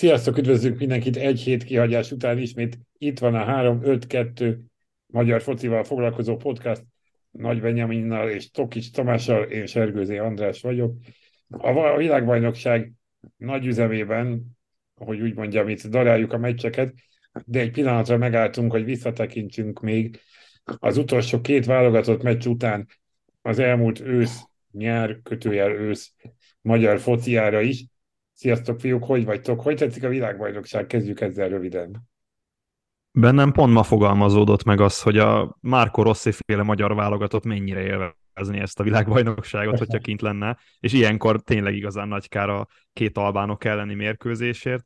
Sziasztok, üdvözlünk mindenkit egy hét kihagyás után ismét. Itt van a 3-5-2 magyar focival foglalkozó podcast. Nagy Benyaminnal és Tokics Tamással, én Sergőzé András vagyok. A világbajnokság nagy üzemében, hogy úgy mondjam, itt daráljuk a meccseket, de egy pillanatra megálltunk, hogy visszatekintsünk még az utolsó két válogatott meccs után az elmúlt ősz, nyár, kötőjel ősz magyar fociára is, Sziasztok, fiúk, hogy vagytok? Hogy tetszik a világbajnokság? Kezdjük ezzel röviden. Bennem pont ma fogalmazódott meg az, hogy a Márko Rossi féle magyar válogatott mennyire élvezni ezt a világbajnokságot, hogyha kint lenne, és ilyenkor tényleg igazán nagy kár a két albánok elleni mérkőzésért.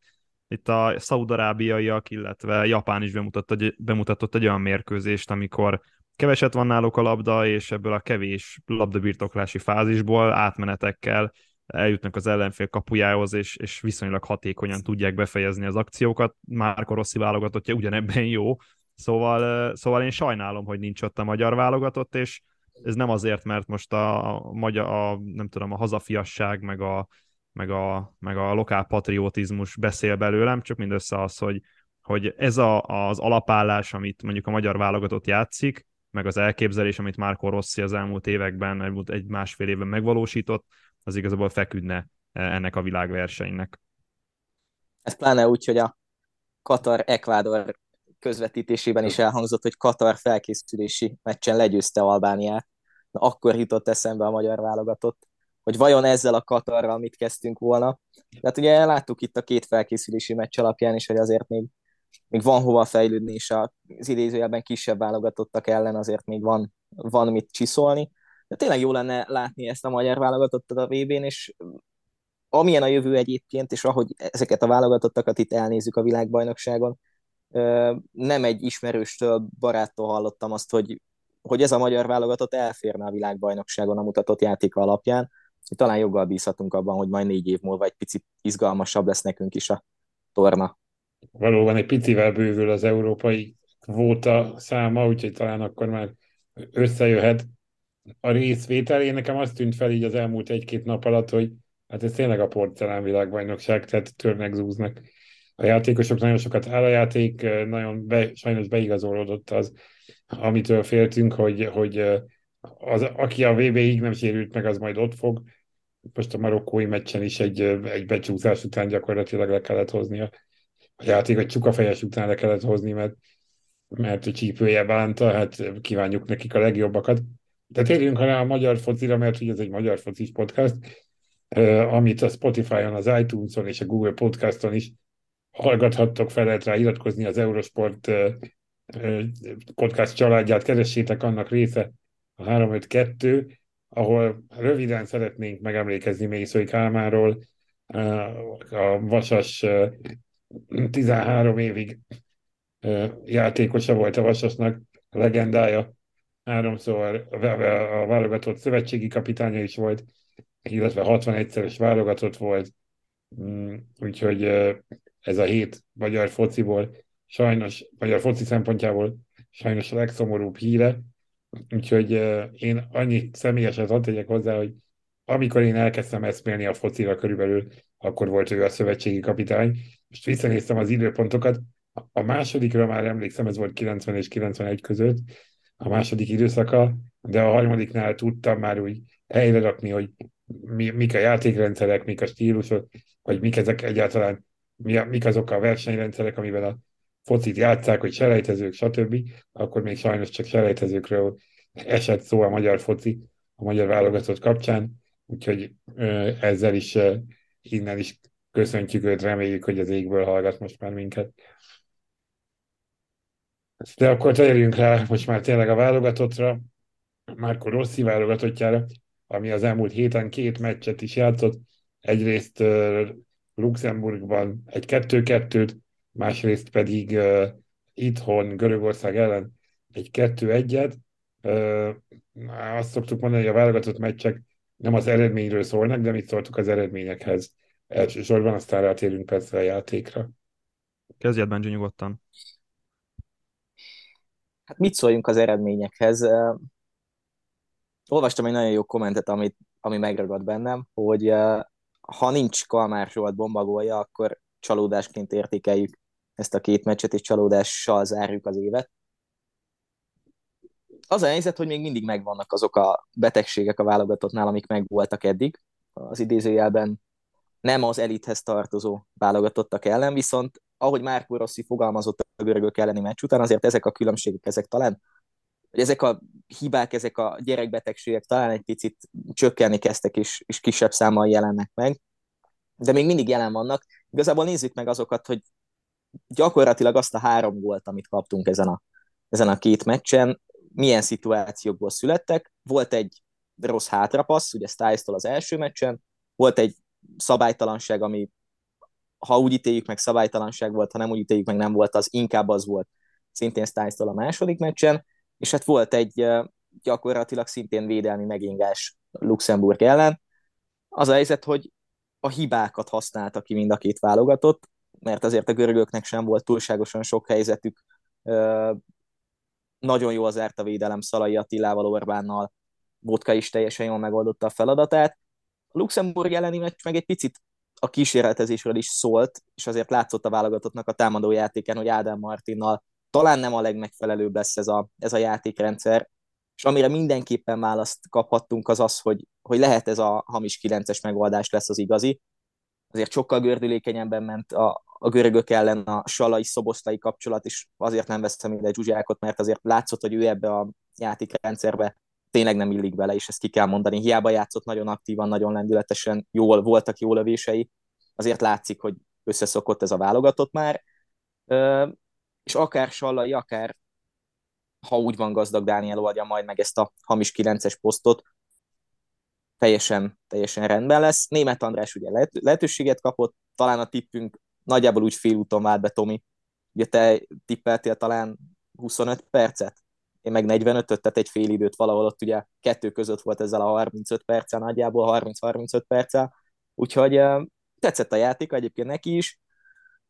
Itt a szaudarábiaiak, illetve Japán is bemutatott, bemutatott egy olyan mérkőzést, amikor keveset van náluk a labda, és ebből a kevés labdabirtoklási fázisból átmenetekkel eljutnak az ellenfél kapujához, és, és viszonylag hatékonyan tudják befejezni az akciókat. Márko Rossi válogatottja ugyanebben jó, szóval, szóval én sajnálom, hogy nincs ott a magyar válogatott, és ez nem azért, mert most a, a, magyar, a nem tudom, a hazafiasság, meg a, meg a, meg a lokál patriotizmus beszél belőlem, csak mindössze az, hogy, hogy ez a, az alapállás, amit mondjuk a magyar válogatott játszik, meg az elképzelés, amit Márko Rossi az elmúlt években, egy másfél évben megvalósított, az igazából feküdne e, ennek a világversenynek. Ez pláne úgy, hogy a Katar-Ekvádor közvetítésében is elhangzott, hogy Katar felkészülési meccsen legyőzte Albániát. Na, akkor jutott eszembe a magyar válogatott, hogy vajon ezzel a Katarral mit kezdtünk volna. Tehát ugye láttuk itt a két felkészülési meccs alapján is, hogy azért még, még van hova fejlődni, és az idézőjelben kisebb válogatottak ellen azért még van, van mit csiszolni de tényleg jó lenne látni ezt a magyar válogatottat a VB-n, és amilyen a jövő egyébként, és ahogy ezeket a válogatottakat itt elnézzük a világbajnokságon, nem egy ismerőstől, baráttól hallottam azt, hogy, hogy ez a magyar válogatott elférne a világbajnokságon a mutatott játék alapján, hogy talán joggal bízhatunk abban, hogy majd négy év múlva egy picit izgalmasabb lesz nekünk is a torna. Valóban egy picivel bővül az európai kvóta száma, úgyhogy talán akkor már összejöhet a részvétel. Én nekem azt tűnt fel így az elmúlt egy-két nap alatt, hogy hát ez tényleg a porcelán világbajnokság, tehát törnek, zúznak. A játékosok nagyon sokat áll a játék, nagyon be, sajnos beigazolódott az, amitől féltünk, hogy, hogy az, aki a VB-ig nem sérült meg, az majd ott fog. Most a marokkói meccsen is egy, egy becsúszás után gyakorlatilag le kellett hozni a, a játék, a csukafejes után le kellett hozni, mert, mert a csípője bánta, hát kívánjuk nekik a legjobbakat. De térjünk rá a magyar focira, mert hogy ez egy magyar focis podcast, amit a Spotify-on, az iTunes-on és a Google Podcaston is hallgathattok fel, lehet rá iratkozni az Eurosport podcast családját, keressétek annak része a 352, ahol röviden szeretnénk megemlékezni Mészői Kálmáról, a Vasas 13 évig játékosa volt a Vasasnak, legendája, háromszor a válogatott szövetségi kapitánya is volt, illetve 61-szeres válogatott volt, mm, úgyhogy ez a hét magyar fociból sajnos, magyar foci szempontjából sajnos a legszomorúbb híre, úgyhogy én annyit személyeset hadd tegyek hozzá, hogy amikor én elkezdtem eszmélni a focira körülbelül, akkor volt ő a szövetségi kapitány. Most visszanéztem az időpontokat, a másodikra már emlékszem, ez volt 90 és 91 között, a második időszaka, de a harmadiknál tudtam már úgy helyre rakni, hogy mi, mik a játékrendszerek, mik a stílusok, vagy mik ezek egyáltalán, mi mik azok a versenyrendszerek, amivel a focit játszák, hogy selejtezők, stb., akkor még sajnos csak selejtezőkről esett szó a magyar foci, a magyar válogatott kapcsán, úgyhogy ezzel is innen is köszöntjük őt, reméljük, hogy az égből hallgat most már minket. De akkor térjünk rá most már tényleg a válogatottra, Márko Rossi válogatottjára, ami az elmúlt héten két meccset is játszott. Egyrészt uh, Luxemburgban egy 2-2-t, másrészt pedig uh, itthon Görögország ellen egy 2-1-et. Uh, azt szoktuk mondani, hogy a válogatott meccsek nem az eredményről szólnak, de mit szóltuk az eredményekhez. Elsősorban aztán rátérünk persze a játékra. Kezdjed, Benji, nyugodtan. Mit szóljunk az eredményekhez? Olvastam egy nagyon jó kommentet, amit, ami megragad bennem, hogy ha nincs Kalmár Zsolt bombagolja, akkor csalódásként értékeljük ezt a két meccset, és csalódással zárjuk az évet. Az a helyzet, hogy még mindig megvannak azok a betegségek a válogatottnál, amik megvoltak eddig. Az idézőjelben nem az elithez tartozó válogatottak ellen, viszont ahogy Márko Rossi fogalmazott a görögök elleni meccs után, azért ezek a különbségek, ezek talán, hogy ezek a hibák, ezek a gyerekbetegségek talán egy picit csökkenni kezdtek, és, és kisebb számmal jelennek meg, de még mindig jelen vannak. Igazából nézzük meg azokat, hogy gyakorlatilag azt a három volt, amit kaptunk ezen a, ezen a két meccsen, milyen szituációkból születtek. Volt egy rossz hátrapassz, ugye stiles az első meccsen, volt egy szabálytalanság, ami ha úgy ítéljük meg szabálytalanság volt, ha nem úgy ítéljük meg nem volt, az inkább az volt szintén stiles a második meccsen, és hát volt egy gyakorlatilag szintén védelmi megingás Luxemburg ellen. Az a helyzet, hogy a hibákat használta ki mind a két válogatott, mert azért a görögöknek sem volt túlságosan sok helyzetük. Nagyon jó az a védelem Szalai Attilával, Orbánnal, Vodka is teljesen jól megoldotta a feladatát. A Luxemburg elleni meccs meg egy picit a kísérletezésről is szólt, és azért látszott a válogatottnak a támadó játéken, hogy Ádám Martinnal talán nem a legmegfelelőbb lesz ez a, ez a játékrendszer, és amire mindenképpen választ kaphattunk az az, hogy, hogy lehet ez a hamis 9-es megoldás lesz az igazi. Azért sokkal gördülékenyebben ment a, a görögök ellen a salai szoboszlai kapcsolat, és azért nem veszem ide Zsuzsákot, mert azért látszott, hogy ő ebbe a játékrendszerbe tényleg nem illik bele, és ezt ki kell mondani. Hiába játszott nagyon aktívan, nagyon lendületesen, jól voltak jó lövései, azért látszik, hogy összeszokott ez a válogatott már, és akár Sallai, akár ha úgy van gazdag, Dániel oldja majd meg ezt a hamis 9-es posztot, teljesen, teljesen rendben lesz. Német András ugye lehet, lehetőséget kapott, talán a tippünk nagyjából úgy félúton vált be, Tomi. Ugye te tippeltél talán 25 percet, én meg 45-öt, tehát egy fél időt valahol ott ugye kettő között volt ezzel a 35 perccel nagyjából, 30-35 perccel, úgyhogy tetszett a játék egyébként neki is,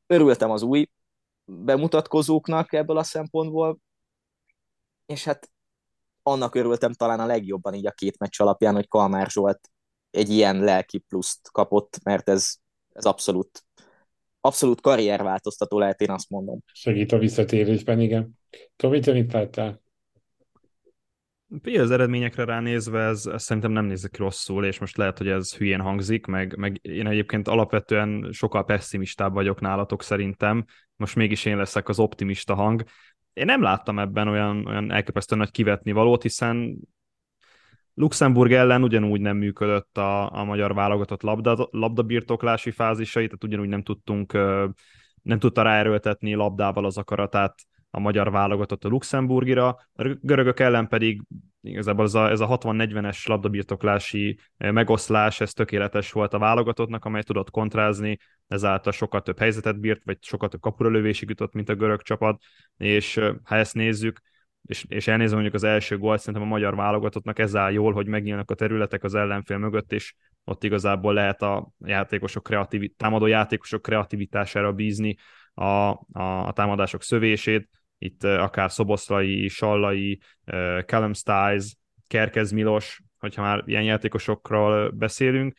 örültem az új bemutatkozóknak ebből a szempontból, és hát annak örültem talán a legjobban így a két meccs alapján, hogy Kalmár Zsolt egy ilyen lelki pluszt kapott, mert ez, ez abszolút abszolút karrierváltoztató lehet, én azt mondom. Segít a visszatérésben, igen. Tomi, te mit láttál? Az eredményekre ránézve ez, ez szerintem nem nézik rosszul, és most lehet, hogy ez hülyén hangzik, meg, meg én egyébként alapvetően sokkal pessimistább vagyok nálatok szerintem, most mégis én leszek az optimista hang. Én nem láttam ebben olyan, olyan elképesztően nagy kivetni valót, hiszen Luxemburg ellen ugyanúgy nem működött a, a magyar válogatott labda, labdabirtoklási fázisai, tehát ugyanúgy nem tudtunk, nem tudta ráerőltetni labdával az akaratát a magyar válogatott a luxemburgira, a görögök ellen pedig igazából ez a, ez a 60-40-es labdabirtoklási megoszlás, ez tökéletes volt a válogatottnak, amely tudott kontrázni, ezáltal sokkal több helyzetet bírt, vagy sokkal több kapuralövésig jutott, mint a görög csapat, és ha ezt nézzük, és, és elnézem mondjuk az első gólt, szerintem a magyar válogatottnak ez áll jól, hogy megnyílnak a területek az ellenfél mögött, és ott igazából lehet a játékosok kreativ, támadó játékosok kreativitására bízni a, a, a támadások szövését, itt akár Szoboszlai, Sallai, Callum Stiles, Kerkez Milos, hogyha már ilyen játékosokról beszélünk,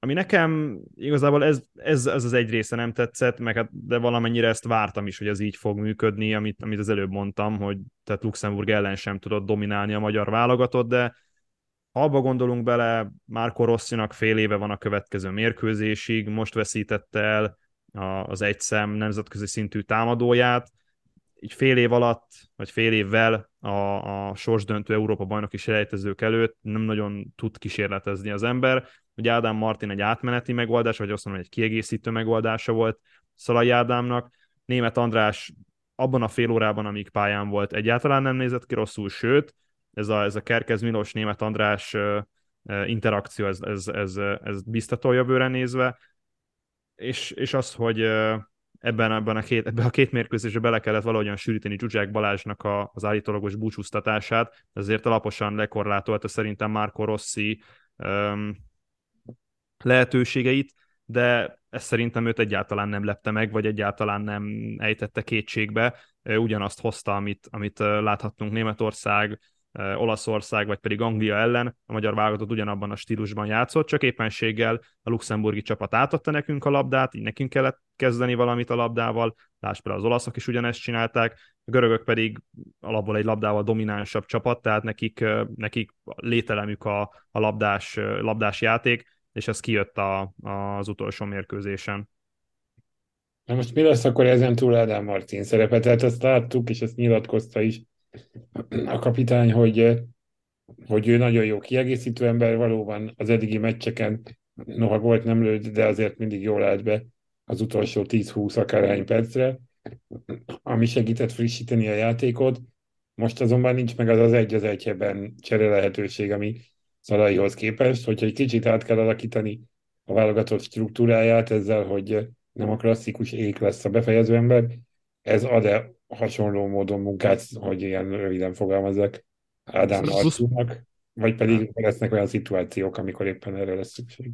ami nekem igazából ez, ez, ez az egy része nem tetszett, meg hát, de valamennyire ezt vártam is, hogy ez így fog működni, amit, amit az előbb mondtam, hogy tehát Luxemburg ellen sem tudott dominálni a magyar válogatott, de ha abba gondolunk bele, Márko Rosszinak fél éve van a következő mérkőzésig, most veszítette el az egyszem nemzetközi szintű támadóját, így fél év alatt, vagy fél évvel a, a sorsdöntő Európa bajnoki selejtezők előtt nem nagyon tud kísérletezni az ember. Ugye Ádám Martin egy átmeneti megoldás, vagy azt mondom, egy kiegészítő megoldása volt Szalai Ádámnak. Német András abban a fél órában, amíg pályán volt, egyáltalán nem nézett ki rosszul, sőt, ez a, ez a Kerkez Milos Német András interakció, ez, ez, ez, ez biztató jövőre nézve, és, és az, hogy ebben, ebben a két, ebben a két mérkőzésbe bele kellett valahogyan sűríteni Zsuzsák Balázsnak a, az állítólagos búcsúztatását, ezért alaposan lekorlátolta szerintem Marco Rossi um, lehetőségeit, de ez szerintem őt egyáltalán nem lepte meg, vagy egyáltalán nem ejtette kétségbe. Ugyanazt hozta, amit, amit láthattunk Németország Olaszország vagy pedig Anglia ellen a magyar válogatott ugyanabban a stílusban játszott, csak éppenséggel a luxemburgi csapat átadta nekünk a labdát, így nekünk kellett kezdeni valamit a labdával, lásd például az olaszok is ugyanezt csinálták, a görögök pedig alapból egy labdával dominánsabb csapat, tehát nekik, nekik lételemük a, a labdás, labdás játék, és ez kijött a, az utolsó mérkőzésen. Na most mi lesz akkor ezen túl Ádám Martin szerepe? Tehát ezt láttuk, és ezt nyilatkozta is a kapitány, hogy, hogy ő nagyon jó kiegészítő ember, valóban az eddigi meccseken, noha volt nem lőtt, de azért mindig jól állt be az utolsó 10-20 akárhány percre, ami segített frissíteni a játékot. Most azonban nincs meg az az egy az egyben csere lehetőség, ami Szalaihoz képest, hogyha egy kicsit át kell alakítani a válogatott struktúráját ezzel, hogy nem a klasszikus ék lesz a befejező ember, ez ad-e hasonló módon munkát, hogy ilyen röviden fogalmazzak Ádám Marcinak, vagy pedig lesznek olyan szituációk, amikor éppen erre lesz szükség.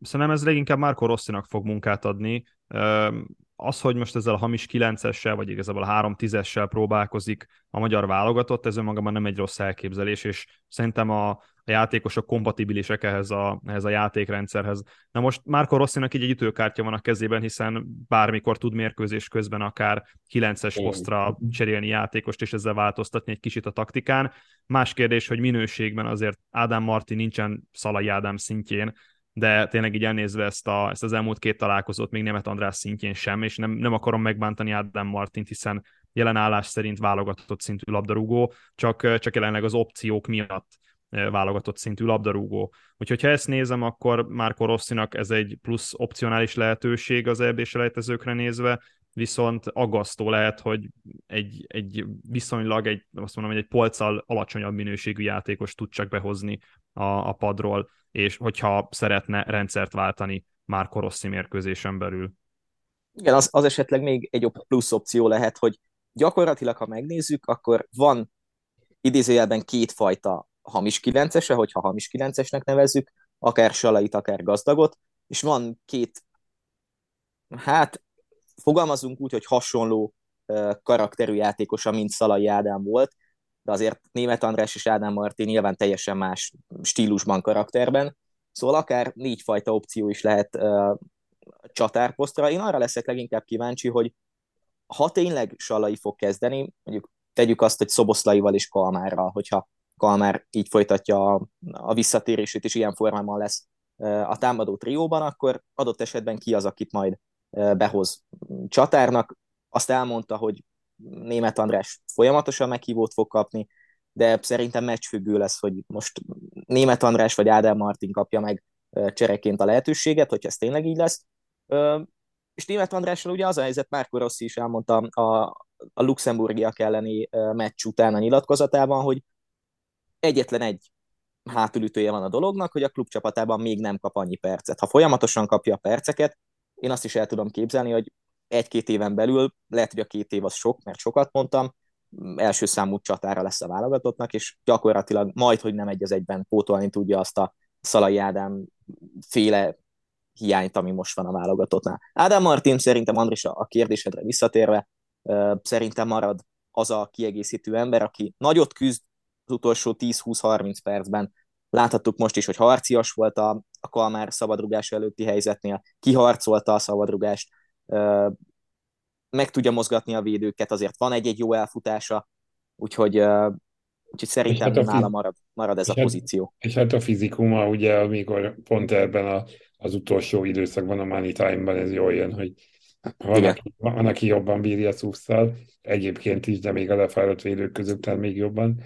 Szerintem ez leginkább Marco Rosszinak fog munkát adni. Az, hogy most ezzel a hamis 9-essel, vagy igazából a 3 10 próbálkozik a magyar válogatott, ez önmagában nem egy rossz elképzelés, és szerintem a, a játékosok kompatibilisek ehhez a, ehhez a játékrendszerhez. Na most Márko Rosszinak így egy ütőkártya van a kezében, hiszen bármikor tud mérkőzés közben akár 9-es posztra cserélni játékost, és ezzel változtatni egy kicsit a taktikán. Más kérdés, hogy minőségben azért Ádám Marti nincsen Szalai Ádám szintjén, de tényleg így elnézve ezt, a, ezt az elmúlt két találkozót még Német András szintjén sem, és nem, nem akarom megbántani Ádám Martint, hiszen jelen állás szerint válogatott szintű labdarúgó, csak, csak jelenleg az opciók miatt válogatott szintű labdarúgó. Úgyhogy ha ezt nézem, akkor már Rosszinak ez egy plusz opcionális lehetőség az eb selejtezőkre nézve, viszont aggasztó lehet, hogy egy, egy viszonylag, egy, azt mondom, egy polccal alacsonyabb minőségű játékos tud csak behozni a, a padról, és hogyha szeretne rendszert váltani már Rossi mérkőzésen belül. Igen, az, az esetleg még egy plusz opció lehet, hogy gyakorlatilag, ha megnézzük, akkor van idézőjelben kétfajta hamis kilencese, hogyha hamis kilencesnek nevezzük, akár Salait, akár Gazdagot, és van két, hát fogalmazunk úgy, hogy hasonló karakterű játékosa, mint Szalai Ádám volt, de azért Német András és Ádám Martin nyilván teljesen más stílusban, karakterben, szóval akár négyfajta opció is lehet uh, csatárposztra. Én arra leszek leginkább kíváncsi, hogy ha tényleg Salai fog kezdeni, mondjuk tegyük azt, hogy Szoboszlaival és Kalmárral, hogyha Kalmár így folytatja a, a visszatérését, és ilyen formában lesz a támadó trióban, akkor adott esetben ki az, akit majd behoz csatárnak. Azt elmondta, hogy német András folyamatosan meghívót fog kapni, de szerintem meccsfüggő lesz, hogy most német András vagy Ádám Martin kapja meg csereként a lehetőséget, hogy ez tényleg így lesz. És német Andrással ugye az a helyzet, Márko Rossi is elmondta a, a luxemburgiak elleni meccs után a nyilatkozatában, hogy egyetlen egy hátulütője van a dolognak, hogy a klubcsapatában még nem kap annyi percet. Ha folyamatosan kapja a perceket, én azt is el tudom képzelni, hogy egy-két éven belül, lehet, hogy a két év az sok, mert sokat mondtam, első számú csatára lesz a válogatottnak, és gyakorlatilag majd, hogy nem egy az egyben pótolni tudja azt a Szalai Ádám féle hiányt, ami most van a válogatottnál. Ádám Martin szerintem, Andris, a kérdésedre visszatérve, szerintem marad az a kiegészítő ember, aki nagyot küzd az utolsó 10-20-30 percben. Láthattuk most is, hogy harcias volt a, a Kalmár szabadrugás előtti helyzetnél, kiharcolta a szabadrugást, meg tudja mozgatni a védőket, azért van egy-egy jó elfutása, úgyhogy, úgyhogy szerintem hát nála marad, marad ez a hát, pozíció. És hát a fizikuma, ugye, amikor pont ebben a, az utolsó időszakban, a money time-ban ez jól jön, hogy van, aki, van, aki jobban bírja szúszszal, egyébként is, de még a lefáradt védők között még jobban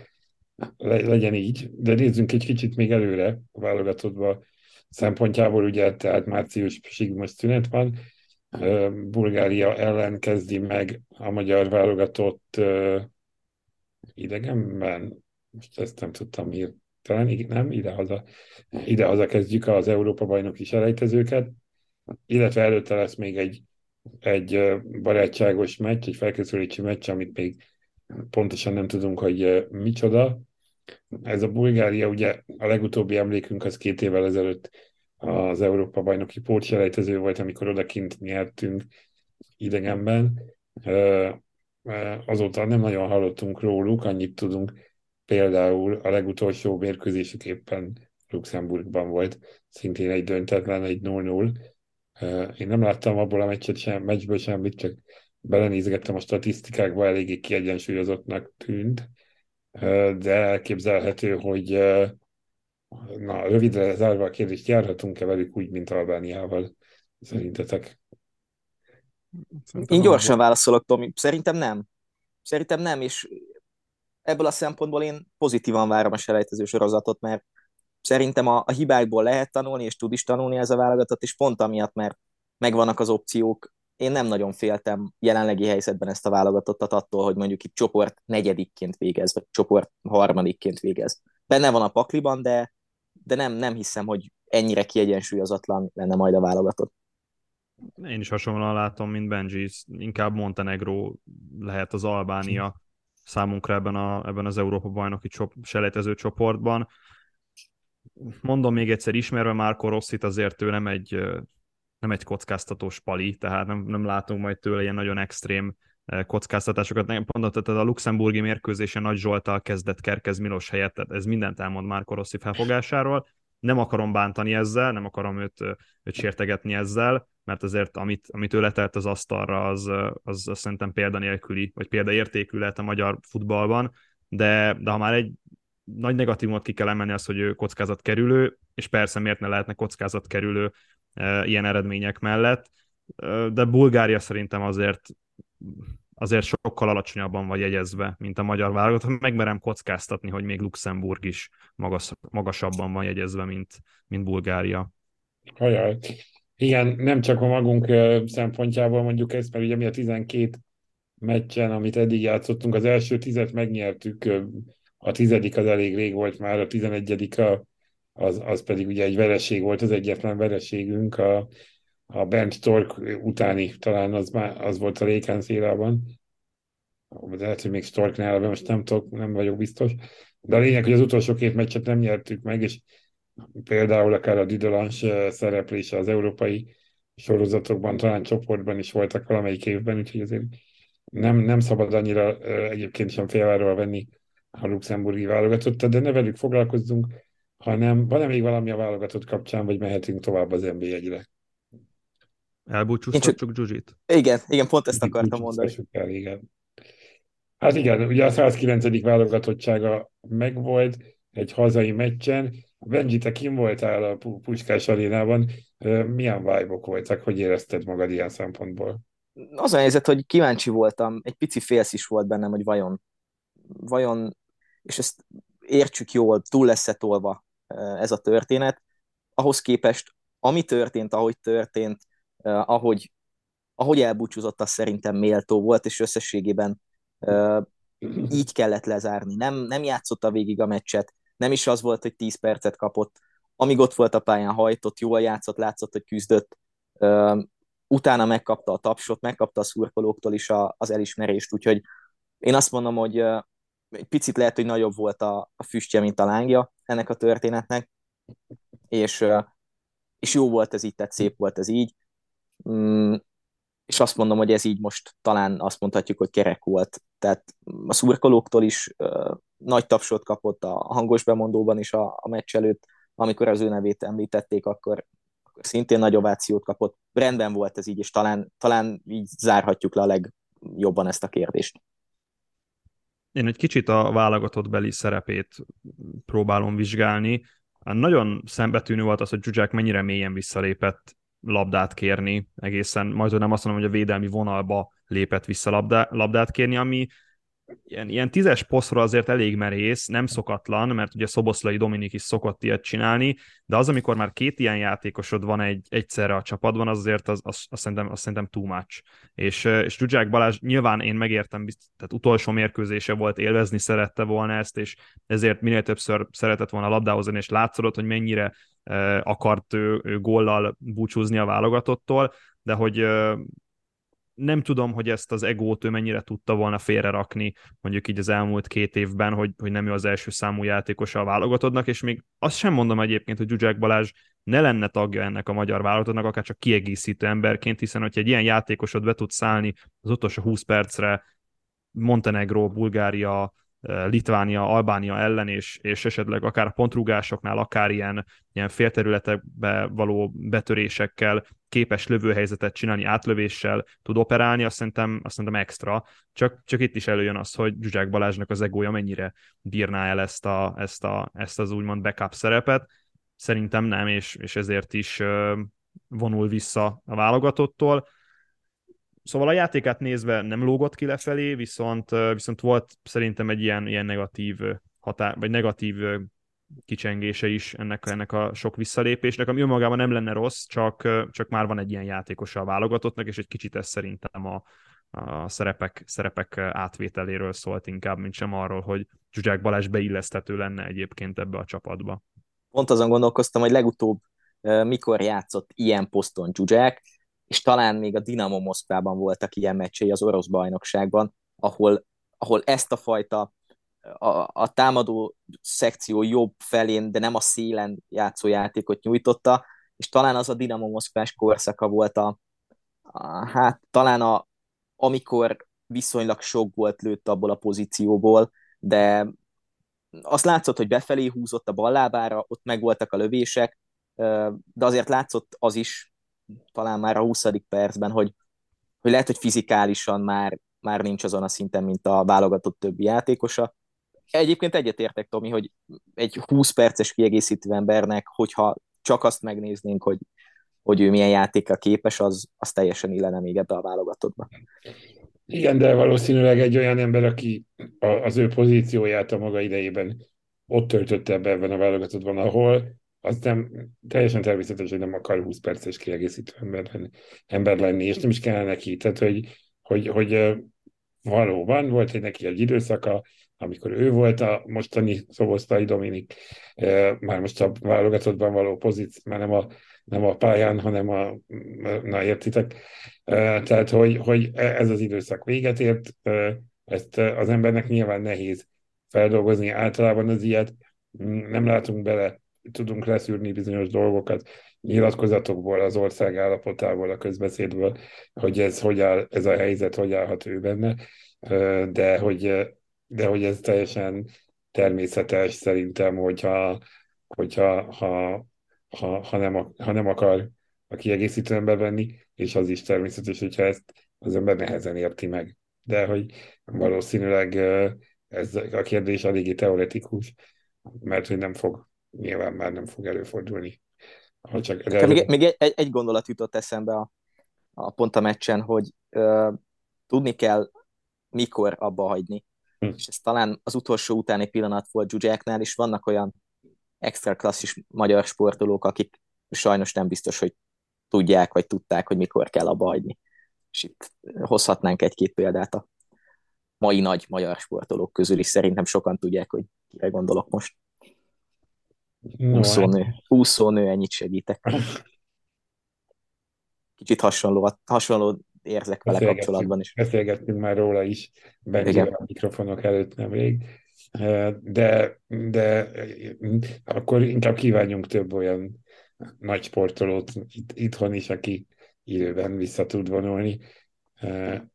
le, legyen így. De nézzünk egy kicsit még előre a válogatottba szempontjából, ugye, tehát márciusig most szünet van, Bulgária ellen kezdi meg a magyar válogatott idegenben, most ezt nem tudtam talán nem, idehaza, idehaza kezdjük az Európa-bajnoki selejtezőket, illetve előtte lesz még egy, egy barátságos meccs, egy felkészülési meccs, amit még pontosan nem tudunk, hogy micsoda. Ez a Bulgária, ugye a legutóbbi emlékünk az két évvel ezelőtt az Európa bajnoki pótselejtező volt, amikor odakint nyertünk idegenben. Azóta nem nagyon hallottunk róluk, annyit tudunk, például a legutolsó mérkőzésük éppen Luxemburgban volt, szintén egy döntetlen, egy 0-0. Én nem láttam abból a meccset sem, meccsből semmit, csak belenézgettem a statisztikákba, eléggé kiegyensúlyozottnak tűnt, de elképzelhető, hogy na, rövidre zárva a kérdést, járhatunk-e velük úgy, mint Albániával? Szerintetek? Szerintem Én gyorsan abban... válaszolok, Tomi. Szerintem nem. Szerintem nem, és ebből a szempontból én pozitívan várom a selejtező sorozatot, mert szerintem a, a hibákból lehet tanulni, és tud is tanulni ez a válogatott, és pont amiatt, mert megvannak az opciók, én nem nagyon féltem jelenlegi helyzetben ezt a válogatottat attól, hogy mondjuk itt csoport negyedikként végez, vagy csoport harmadikként végez. Benne van a pakliban, de, de nem, nem hiszem, hogy ennyire kiegyensúlyozatlan lenne majd a válogatott. Én is hasonlóan látom, mint Benji, inkább lehet az Albánia számunkra ebben, a, ebben az Európa bajnoki csop, selejtező csoportban. Mondom még egyszer, ismerve Márko Rosszit, azért ő nem egy, nem egy kockáztatós pali, tehát nem, nem látunk majd tőle ilyen nagyon extrém kockáztatásokat. Nem mondott, tehát a luxemburgi mérkőzésen Nagy Zsoltal kezdett Kerkez Milos helyett, tehát ez mindent elmond Márko Rossi felfogásáról. Nem akarom bántani ezzel, nem akarom őt, őt sértegetni ezzel, mert azért amit, amit ő letelt az asztalra, az, az, az szerintem példanélküli, vagy példaértékű lehet a magyar futballban, de, de ha már egy nagy negatívumot ki kell emelni az, hogy ő kockázat kerülő, és persze miért ne lehetne kockázat kerülő e, ilyen eredmények mellett, e, de Bulgária szerintem azért azért sokkal alacsonyabban vagy jegyezve, mint a magyar válogatott. Megmerem kockáztatni, hogy még Luxemburg is magas, magasabban van jegyezve, mint, mint Bulgária. Ajaj. Igen, nem csak a magunk szempontjából mondjuk ezt, mert ugye mi a 12 meccsen, amit eddig játszottunk, az első tizet megnyertük, a tizedik az elég rég volt már, a tizenegyedik a, az, az pedig ugye egy vereség volt, az egyetlen vereségünk a, a Bent Stork utáni, talán az, már, az volt a Rékán szélában. De lehet, hogy még Storknál, de most nem, tudok, nem vagyok biztos. De a lényeg, hogy az utolsó két meccset nem nyertük meg, és például akár a Didolans szereplése az európai sorozatokban, talán csoportban is voltak valamelyik évben, úgyhogy azért nem, nem szabad annyira egyébként sem félváról venni a luxemburgi válogatottat, de ne velük foglalkozzunk, hanem van-e még valami a válogatott kapcsán, vagy mehetünk tovább az NB1-re? Elbúcsúztatjuk csak... Zsuzsit? Igen, igen, pont ezt akartam mondani. El, igen. Hát igen, ugye a 109. válogatottsága megvolt egy hazai meccsen, Benji, te kim voltál a Puskás arénában, milyen vibe voltak, hogy érezted magad ilyen szempontból? Az a helyzet, hogy kíváncsi voltam, egy pici félsz is volt bennem, hogy vajon, vajon, és ezt értsük jól, túl lesz-e tolva ez a történet, ahhoz képest, ami történt, ahogy történt, ahogy, ahogy elbúcsúzott, az szerintem méltó volt, és összességében így kellett lezárni. Nem, nem játszotta végig a meccset, nem is az volt, hogy 10 percet kapott, amíg ott volt a pályán, hajtott, jól játszott, látszott, hogy küzdött, utána megkapta a tapsot, megkapta a szurkolóktól is az elismerést, úgyhogy én azt mondom, hogy egy picit lehet, hogy nagyobb volt a, a füstje, mint a lángja ennek a történetnek, és, és jó volt ez így, tehát szép volt ez így, mm, és azt mondom, hogy ez így most talán azt mondhatjuk, hogy kerek volt. Tehát a szurkolóktól is nagy tapsot kapott a hangos bemondóban is a, a meccs előtt, amikor az ő nevét említették, akkor, akkor szintén nagy ovációt kapott. Rendben volt ez így, és talán, talán így zárhatjuk le a legjobban ezt a kérdést. Én egy kicsit a válogatott beli szerepét próbálom vizsgálni. Nagyon szembetűnő volt az, hogy Zsuzsák mennyire mélyen visszalépett labdát kérni, egészen majd nem azt mondom, hogy a védelmi vonalba lépett vissza labdá, labdát kérni, ami ilyen, ilyen tízes posztra azért elég merész, nem szokatlan, mert ugye Szoboszlai Dominik is szokott ilyet csinálni, de az, amikor már két ilyen játékosod van egy, egyszerre a csapatban, az azért az, az, az, szerintem, az szerintem too much. És, és Zsuzsák Balázs nyilván én megértem, tehát utolsó mérkőzése volt, élvezni szerette volna ezt, és ezért minél többször szeretett volna labdáhozni, és látszódott, hogy mennyire akart ő, ő góllal búcsúzni a válogatottól, de hogy nem tudom, hogy ezt az egót ő mennyire tudta volna félrerakni, mondjuk így az elmúlt két évben, hogy, hogy nem ő az első számú játékos a válogatottnak, és még azt sem mondom egyébként, hogy Zsuzsák Balázs ne lenne tagja ennek a magyar válogatottnak, akár csak kiegészítő emberként, hiszen hogyha egy ilyen játékosod be tud szállni az utolsó 20 percre Montenegro, Bulgária, Litvánia, Albánia ellen, és, és esetleg akár a pontrúgásoknál, akár ilyen, ilyen félterületekbe való betörésekkel képes lövőhelyzetet csinálni, átlövéssel tud operálni, azt szerintem, azt szerintem extra. Csak, csak itt is előjön az, hogy Zsuzsák Balázsnak az egója mennyire bírná el ezt, a, ezt, a, ezt az úgymond backup szerepet. Szerintem nem, és, és ezért is vonul vissza a válogatottól. Szóval a játékát nézve nem lógott ki lefelé, viszont, viszont volt szerintem egy ilyen, ilyen negatív hatá, vagy negatív kicsengése is ennek, ennek a sok visszalépésnek, ami önmagában nem lenne rossz, csak, csak már van egy ilyen játékos a válogatottnak, és egy kicsit ez szerintem a, a szerepek, szerepek átvételéről szólt inkább, mint sem arról, hogy Zsuzsák Balázs beilleszthető lenne egyébként ebbe a csapatba. Pont azon gondolkoztam, hogy legutóbb mikor játszott ilyen poszton Zsuzsák, és talán még a Dinamo Moszkvában voltak ilyen meccsei az orosz bajnokságban, ahol, ahol ezt a fajta a, a támadó szekció jobb felén, de nem a szélen játszó játékot nyújtotta, és talán az a Dinamo Moszkvás korszaka volt a, a hát talán a, amikor viszonylag sok volt lőtt abból a pozícióból, de azt látszott, hogy befelé húzott a ballábára, ott megvoltak a lövések, de azért látszott az is, talán már a 20. percben, hogy, hogy lehet, hogy fizikálisan már, már nincs azon a szinten, mint a válogatott többi játékosa. Egyébként egyetértek, Tomi, hogy egy 20 perces kiegészítő embernek, hogyha csak azt megnéznénk, hogy, hogy ő milyen játéka képes, az, az teljesen illene még ebbe a válogatottba. Igen, de valószínűleg egy olyan ember, aki az ő pozícióját a maga idejében ott töltötte be ebben a válogatottban, ahol az nem, teljesen természetes, hogy nem akar 20 perces kiegészítő ember ember lenni és nem is kell neki. Tehát, hogy, hogy, hogy valóban volt egy neki egy időszaka, amikor ő volt a mostani Szobosztai Dominik, már most a válogatottban való pozíció, már nem a, nem a pályán, hanem a, na értitek, tehát, hogy, hogy ez az időszak véget ért, ezt az embernek nyilván nehéz feldolgozni, általában az ilyet nem látunk bele tudunk leszűrni bizonyos dolgokat nyilatkozatokból, az ország állapotából, a közbeszédből, hogy ez, hogy áll, ez a helyzet, hogy állhat ő benne, de hogy, de hogy ez teljesen természetes szerintem, hogyha, hogyha ha, ha, ha, nem, ha nem akar a kiegészítő ember és az is természetes, hogyha ezt az ember nehezen érti meg. De hogy valószínűleg ez a kérdés eléggé teoretikus, mert hogy nem fog nyilván már nem fog előfordulni. Ha csak de... Még, még egy, egy gondolat jutott eszembe a, a pont a meccsen, hogy ö, tudni kell, mikor abba hagyni. Hm. És ez talán az utolsó utáni pillanat volt Zsuzsáknál, és vannak olyan extra klasszis magyar sportolók, akik sajnos nem biztos, hogy tudják, vagy tudták, hogy mikor kell abba hagyni. És itt hozhatnánk egy-két példát a mai nagy magyar sportolók közül is. Szerintem sokan tudják, hogy kire gondolok most. No, úszónő. Hát... Úszónő, ennyit segítek. Kicsit hasonló, hasonló érzek vele kapcsolatban is. Beszélgettünk már róla is, Benjivel a mikrofonok előtt nemrég. De, de akkor inkább kívánjunk több olyan nagy sportolót itt, itthon is, aki időben vissza tud vonulni.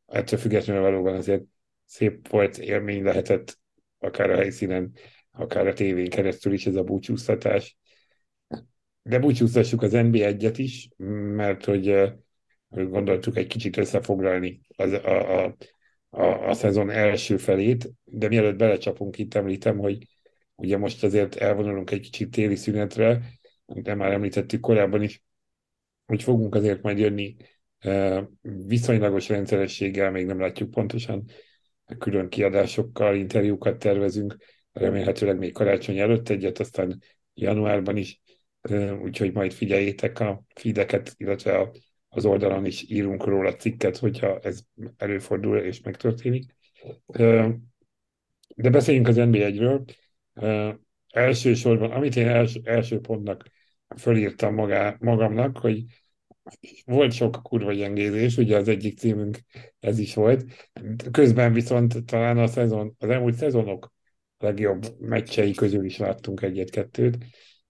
Ettől függetlenül valóban azért szép volt élmény lehetett akár a helyszínen akár a tévén keresztül is ez a búcsúztatás. De búcsúztassuk az NB1-et is, mert hogy gondoltuk egy kicsit összefoglalni az, a, a, a, a szezon első felét, de mielőtt belecsapunk, itt említem, hogy ugye most azért elvonulunk egy kicsit téli szünetre, de már említettük korábban is, hogy fogunk azért majd jönni viszonylagos rendszerességgel, még nem látjuk pontosan, külön kiadásokkal, interjúkat tervezünk, remélhetőleg még karácsony előtt egyet, aztán januárban is, úgyhogy majd figyeljétek a feedeket, illetve a, az oldalon is írunk róla cikket, hogyha ez előfordul és megtörténik. De beszéljünk az NB1-ről. Elsősorban, amit én els, első pontnak fölírtam magá, magamnak, hogy volt sok kurva gyengézés, ugye az egyik címünk ez is volt. Közben viszont talán a szezon, az elmúlt szezonok legjobb meccsei közül is láttunk egyet-kettőt.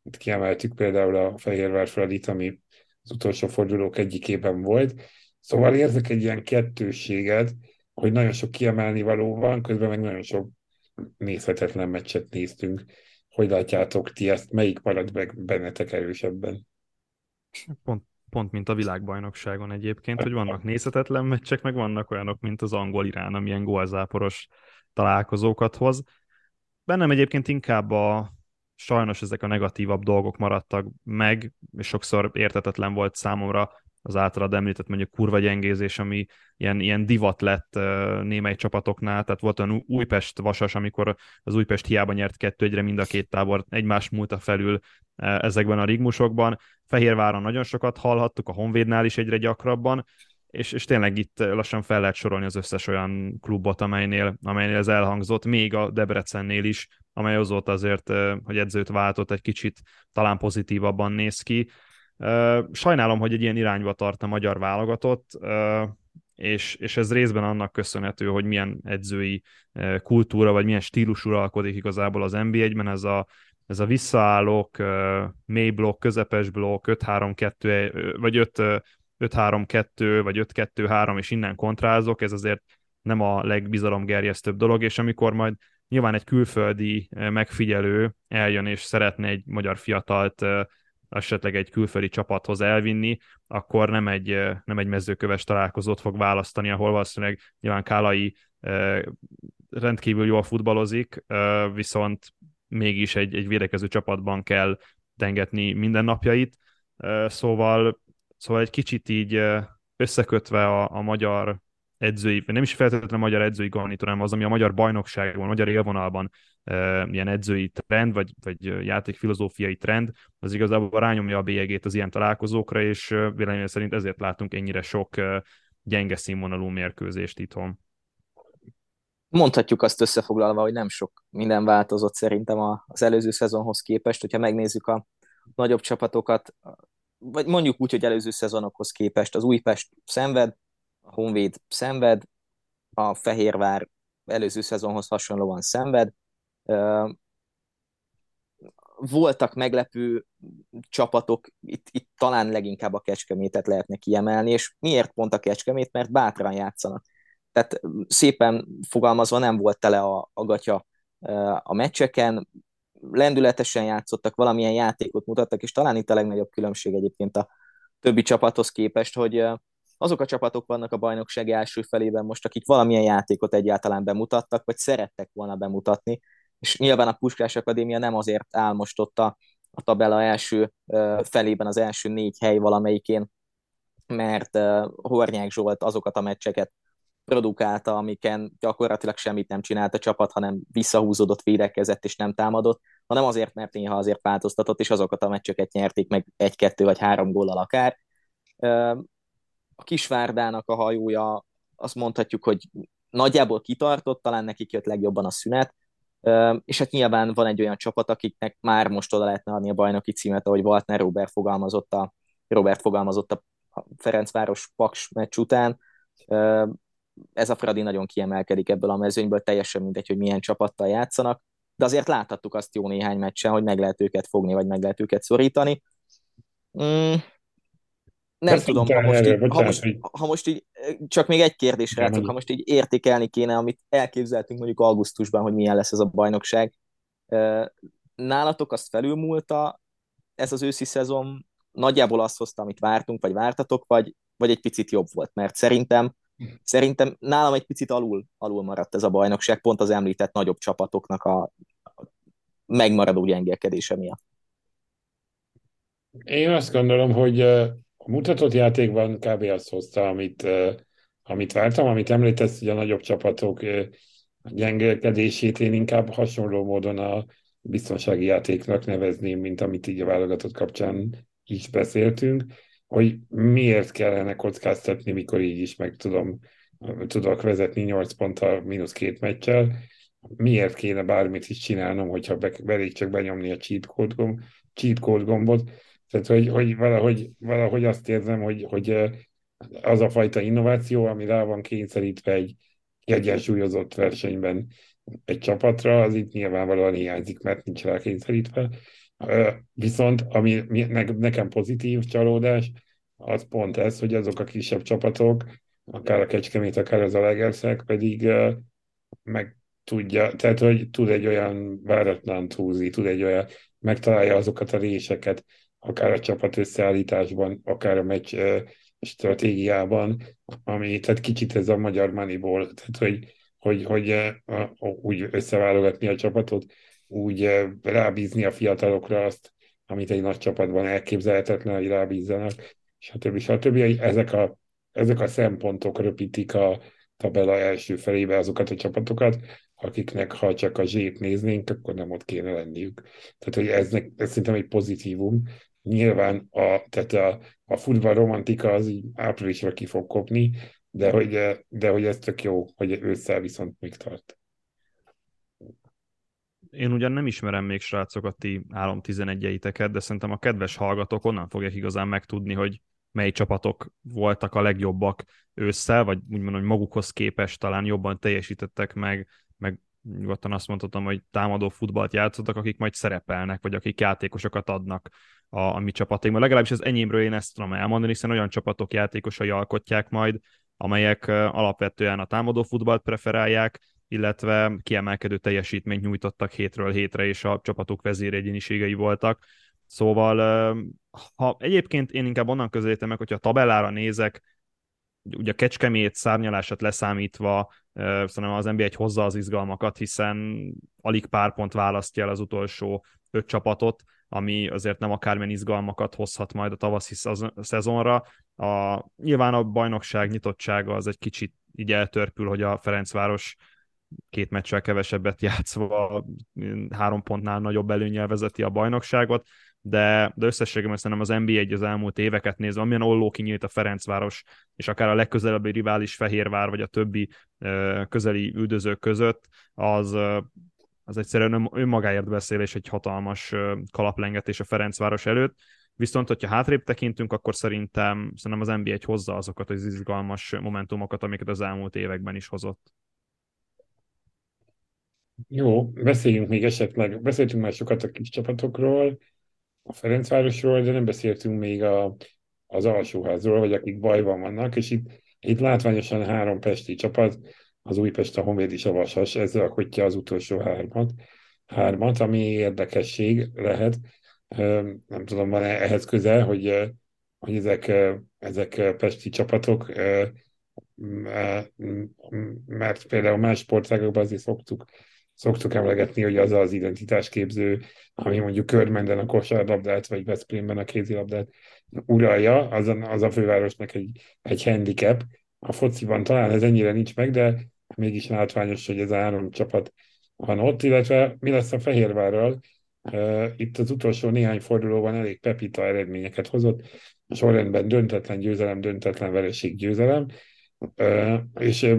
Itt kiemeltük például a Fehérvár Fradit, ami az utolsó fordulók egyikében volt. Szóval érzek egy ilyen kettősséget, hogy nagyon sok kiemelni való van, közben meg nagyon sok nézhetetlen meccset néztünk. Hogy látjátok ti ezt? Melyik marad meg bennetek erősebben? Pont, pont mint a világbajnokságon egyébként, hogy vannak nézhetetlen meccsek, meg vannak olyanok, mint az angol-irán, amilyen gólzáporos találkozókat hoz. Bennem egyébként inkább a sajnos ezek a negatívabb dolgok maradtak meg, és sokszor értetetlen volt számomra az általad említett mondjuk kurva gyengézés, ami ilyen, ilyen divat lett némely csapatoknál, tehát volt olyan Újpest vasas, amikor az Újpest hiába nyert kettő egyre mind a két tábor egymás múlta felül ezekben a rigmusokban. Fehérváron nagyon sokat hallhattuk, a Honvédnál is egyre gyakrabban, és, és tényleg itt lassan fel lehet sorolni az összes olyan klubot, amelynél, amelynél ez elhangzott, még a Debrecennél is, amely azóta azért, hogy edzőt váltott, egy kicsit talán pozitívabban néz ki. Sajnálom, hogy egy ilyen irányba tart a magyar válogatott, és, és ez részben annak köszönhető, hogy milyen edzői kultúra, vagy milyen stílus uralkodik igazából az NB1-ben, ez a, ez a visszaállók, mély blokk, közepes blokk, 5-3-2, vagy 5-3-2, vagy 5-2-3, és innen kontrázok, ez azért nem a legbizalomgerjesztőbb dolog, és amikor majd nyilván egy külföldi megfigyelő eljön és szeretne egy magyar fiatalt esetleg egy külföldi csapathoz elvinni, akkor nem egy, nem egy mezőköves találkozót fog választani, ahol valószínűleg nyilván Kálai rendkívül jól futballozik, viszont mégis egy, egy védekező csapatban kell tengetni mindennapjait, szóval, szóval egy kicsit így összekötve a, a magyar edzői, nem is feltétlenül a magyar edzői garnitúr, hanem az, ami a magyar bajnokságban, a magyar élvonalban e, ilyen edzői trend, vagy, vagy játékfilozófiai trend, az igazából rányomja a bélyegét az ilyen találkozókra, és véleményem szerint ezért látunk ennyire sok gyenge színvonalú mérkőzést itthon. Mondhatjuk azt összefoglalva, hogy nem sok minden változott szerintem az előző szezonhoz képest, hogyha megnézzük a nagyobb csapatokat, vagy mondjuk úgy, hogy előző szezonokhoz képest az Újpest szenved, a Honvéd szenved, a Fehérvár előző szezonhoz hasonlóan szenved. Voltak meglepő csapatok, itt, itt talán leginkább a Kecskemétet lehetne kiemelni, és miért pont a Kecskemét? Mert bátran játszanak. Tehát szépen fogalmazva nem volt tele a, a gatya a meccseken, lendületesen játszottak, valamilyen játékot mutattak, és talán itt a legnagyobb különbség egyébként a többi csapathoz képest, hogy azok a csapatok vannak a bajnokság első felében most, akik valamilyen játékot egyáltalán bemutattak, vagy szerettek volna bemutatni, és nyilván a Puskás Akadémia nem azért álmostotta a tabella első felében az első négy hely valamelyikén, mert Hornyák Zsolt azokat a meccseket produkálta, amiken gyakorlatilag semmit nem csinált a csapat, hanem visszahúzódott, védekezett és nem támadott, hanem azért, mert néha azért változtatott, és azokat a meccseket nyerték meg egy-kettő vagy három góllal akár a Kisvárdának a hajója, azt mondhatjuk, hogy nagyjából kitartott, talán nekik jött legjobban a szünet, és hát nyilván van egy olyan csapat, akiknek már most oda lehetne adni a bajnoki címet, ahogy Waltner Robert fogalmazott a, Robert fogalmazott a Ferencváros Paks meccs után. Ez a Fradi nagyon kiemelkedik ebből a mezőnyből, teljesen mindegy, hogy milyen csapattal játszanak, de azért láthattuk azt jó néhány meccsen, hogy meg lehet őket fogni, vagy meg lehet őket szorítani. Mm, nem Ezt tudom, ha most, így, ha, most, ha most így, csak még egy kérdés rácok, ha most így értékelni kéne, amit elképzeltünk mondjuk augusztusban, hogy milyen lesz ez a bajnokság. Nálatok azt felülmúlta ez az őszi szezon, nagyjából azt hozta, amit vártunk, vagy vártatok, vagy, vagy egy picit jobb volt, mert szerintem szerintem nálam egy picit alul, alul maradt ez a bajnokság, pont az említett nagyobb csapatoknak a megmaradó gyengélkedése miatt. Én azt gondolom, hogy a mutatott játékban kb. azt hozta, amit, amit vártam, amit említesz, hogy a nagyobb csapatok gyengelkedését én inkább hasonló módon a biztonsági játéknak nevezném, mint amit így a válogatott kapcsán is beszéltünk, hogy miért kellene kockáztatni, mikor így is meg tudom, tudok vezetni 8 ponttal, mínusz két meccsel, miért kéne bármit is csinálnom, hogyha be, belég csak benyomni a cheat code, gomb, cheat code gombot, tehát, hogy, hogy valahogy, valahogy azt érzem, hogy, hogy az a fajta innováció, ami rá van kényszerítve egy egyensúlyozott versenyben egy csapatra, az itt nyilvánvalóan hiányzik, mert nincs rá kényszerítve. Viszont ami nekem pozitív csalódás, az pont ez, hogy azok a kisebb csapatok, akár a Kecskemét, akár az Alegerszeg pedig meg tudja, tehát hogy tud egy olyan váratlan húzni, tud egy olyan, megtalálja azokat a réseket, akár a csapat összeállításban, akár a meccs stratégiában, ami, tehát kicsit ez a magyar Moneyball, tehát hogy, hogy, hogy úgy összeválogatni a csapatot, úgy rábízni a fiatalokra azt, amit egy nagy csapatban elképzelhetetlen, hogy rábízzanak, stb. stb. Ezek a, ezek a szempontok röpítik a tabella első felébe azokat a csapatokat, akiknek ha csak a zsét néznénk, akkor nem ott kéne lenniük. Tehát, hogy ez, ez szerintem egy pozitívum. Nyilván a, tehát a, a futball romantika az így áprilisra ki fog kopni, de hogy, de hogy ez tök jó, hogy ősszel viszont még tart. Én ugyan nem ismerem még srácokat ti 3-11-eiteket, de szerintem a kedves hallgatók onnan fogják igazán megtudni, hogy mely csapatok voltak a legjobbak ősszel, vagy úgymond, hogy magukhoz képest talán jobban teljesítettek meg, meg nyugodtan azt mondhatom, hogy támadó futballt játszottak, akik majd szerepelnek, vagy akik játékosokat adnak a, a mi csapatainkban. Legalábbis az enyémről én ezt tudom elmondani, hiszen olyan csapatok játékosai alkotják majd, amelyek alapvetően a támadó futballt preferálják, illetve kiemelkedő teljesítményt nyújtottak hétről hétre, és a csapatuk vezéregyéniségei voltak. Szóval, ha egyébként én inkább onnan közelítem meg, hogyha a tabellára nézek, ugye a kecskemét szárnyalását leszámítva, szerintem az NBA egy hozza az izgalmakat, hiszen alig pár pont választja el az utolsó öt csapatot, ami azért nem akármilyen izgalmakat hozhat majd a tavaszi szezonra. A, nyilván a bajnokság nyitottsága az egy kicsit így eltörpül, hogy a Ferencváros két meccsel kevesebbet játszva három pontnál nagyobb előnyel vezeti a bajnokságot, de, de összességében szerintem az NBA egy az elmúlt éveket nézve, amilyen olló kinyílt a Ferencváros, és akár a legközelebbi rivális Fehérvár, vagy a többi közeli üldözők között, az, az egyszerűen önmagáért beszél, és egy hatalmas kalaplengetés a Ferencváros előtt. Viszont, hogyha hátrébb tekintünk, akkor szerintem, szerintem az NBA egy hozza azokat az izgalmas momentumokat, amiket az elmúlt években is hozott. Jó, beszéljünk még esetleg, beszéltünk már sokat a kis csapatokról, a Ferencvárosról, de nem beszéltünk még a, az alsóházról, vagy akik bajban vannak, és itt, itt látványosan három pesti csapat, az Újpest, a Honvéd és a Vasas, ez alkotja az utolsó hármat, hármat, ami érdekesség lehet. Nem tudom, van ehhez közel, hogy, hogy ezek, ezek pesti csapatok, mert például más sportágokban azért szoktuk szoktuk emlegetni, hogy az az identitásképző, ami mondjuk Körmenden a kosárlabdát, vagy Veszprémben a kézilabdát uralja, az a, az a fővárosnak egy, egy handicap. A fociban talán ez ennyire nincs meg, de mégis látványos, hogy ez a három csapat van ott, illetve mi lesz a Fehérvárral. Itt az utolsó néhány fordulóban elég pepita eredményeket hozott, sorrendben döntetlen győzelem, döntetlen vereség győzelem, és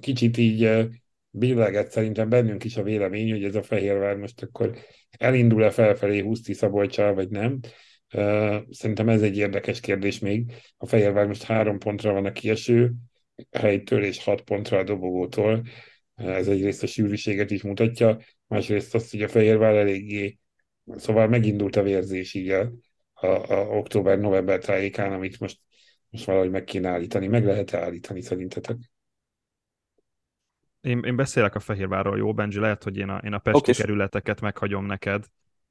kicsit így billegett szerintem bennünk is a vélemény, hogy ez a Fehérvár most akkor elindul-e felfelé Huszti Szabolcsal, vagy nem. Szerintem ez egy érdekes kérdés még. A Fehérvár most három pontra van a kieső helytől és hat pontra a dobogótól. Ez egyrészt a sűrűséget is mutatja, másrészt azt, hogy a Fehérvár eléggé, szóval megindult a vérzés így a, a, a október-november tájékán, amit most, most valahogy meg kéne állítani. Meg lehet állítani szerintetek? Én, én beszélek a Fehérvárról, jó, Benji? Lehet, hogy én a, én a pesti okay. kerületeket meghagyom neked.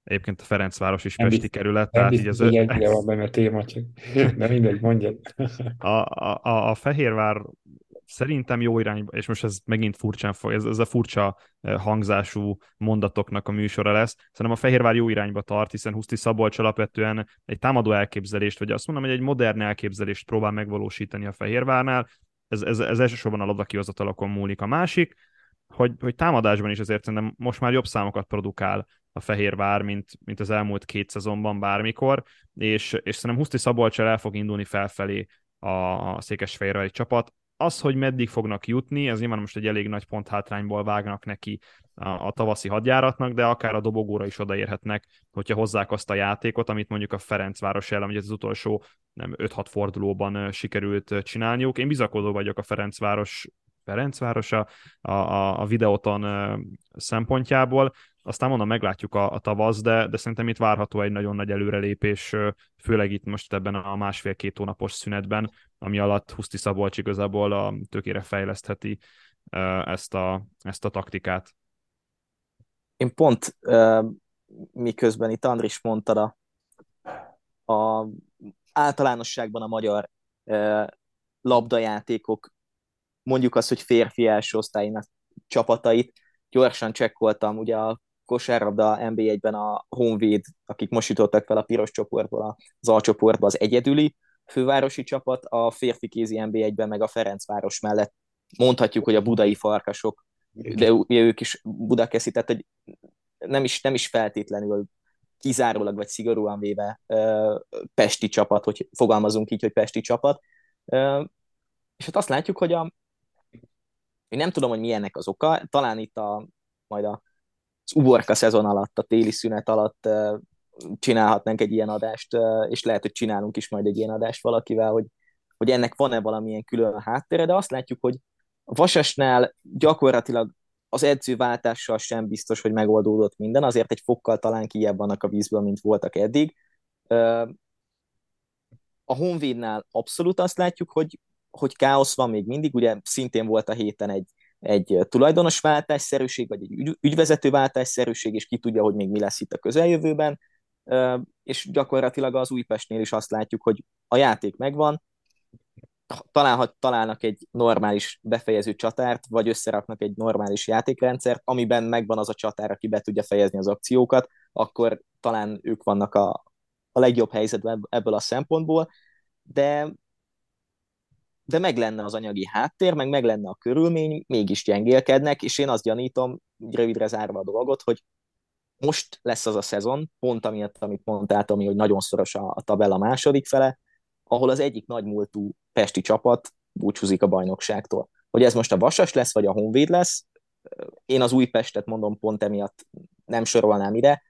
Egyébként a Ferencváros is nem pesti biztos, kerület. Nem tehát biztos, így az hogy van benne a téma, csak de mindegy, mondjad. a, a, a Fehérvár szerintem jó irányba, és most ez megint furcsán fog, ez, ez a furcsa hangzású mondatoknak a műsora lesz. Szerintem a Fehérvár jó irányba tart, hiszen Huszti Szabolcs alapvetően egy támadó elképzelést, vagy azt mondom, hogy egy modern elképzelést próbál megvalósítani a Fehérvárnál, ez, ez, ez elsősorban a labdakihozatalakon múlik. A másik, hogy, hogy támadásban is azért szerintem most már jobb számokat produkál a Fehérvár, mint, mint az elmúlt két szezonban bármikor, és, és szerintem Huszti Szabolcsal el fog indulni felfelé a, Székesfehérvári csapat. Az, hogy meddig fognak jutni, ez nyilván most egy elég nagy pont hátrányból vágnak neki a, a tavaszi hadjáratnak, de akár a dobogóra is odaérhetnek, hogyha hozzák azt a játékot, amit mondjuk a Ferencváros ellen, hogy ez az utolsó nem 5-6 fordulóban sikerült csinálniuk. Én bizakodó vagyok a Ferencváros Ferencvárosa a, a, a videóton szempontjából. Aztán mondom, meglátjuk a, a tavasz, de, de szerintem itt várható egy nagyon nagy előrelépés, főleg itt most ebben a másfél-két hónapos szünetben, ami alatt Huszti Szabolcs igazából a tökére fejlesztheti ezt a, ezt a taktikát. Én pont miközben itt Andris mondta a, a általánosságban a magyar labdajátékok, mondjuk azt, hogy férfi első osztálynak csapatait, gyorsan csekkoltam, ugye a kosárlabda NB1-ben a Honvéd, akik most jutottak fel a piros csoportból az alcsoportba, az egyedüli fővárosi csapat, a férfi kézi NB1-ben meg a Ferencváros mellett. Mondhatjuk, hogy a budai farkasok, de ők is Budakeszi, tehát hogy nem is, nem is feltétlenül kizárólag vagy szigorúan véve pesti csapat, hogy fogalmazunk így, hogy pesti csapat. És hát azt látjuk, hogy a, én nem tudom, hogy milyennek az oka, talán itt a, majd a, az uborka szezon alatt, a téli szünet alatt csinálhatnánk egy ilyen adást, és lehet, hogy csinálunk is majd egy ilyen adást valakivel, hogy, hogy ennek van-e valamilyen külön háttere, de azt látjuk, hogy a Vasasnál gyakorlatilag az edzőváltással sem biztos, hogy megoldódott minden, azért egy fokkal talán kijebb vannak a vízből, mint voltak eddig. A Honvédnál abszolút azt látjuk, hogy, hogy káosz van még mindig, ugye szintén volt a héten egy, egy tulajdonos váltásszerűség, vagy egy ügy, ügyvezető váltásszerűség, és ki tudja, hogy még mi lesz itt a közeljövőben, és gyakorlatilag az Újpestnél is azt látjuk, hogy a játék megvan, talán, ha találnak egy normális befejező csatárt, vagy összeraknak egy normális játékrendszert, amiben megvan az a csatár, aki be tudja fejezni az akciókat, akkor talán ők vannak a, a legjobb helyzetben ebből a szempontból, de de meg lenne az anyagi háttér, meg meg lenne a körülmény, mégis gyengélkednek, és én azt gyanítom, rövidre zárva a dolgot, hogy most lesz az a szezon, pont amiatt, amit mondtál, ami, hogy nagyon szoros a, a tabella második fele, ahol az egyik nagymúltú pesti csapat búcsúzik a bajnokságtól. Hogy ez most a Vasas lesz, vagy a Honvéd lesz, én az Újpestet mondom pont emiatt nem sorolnám ide.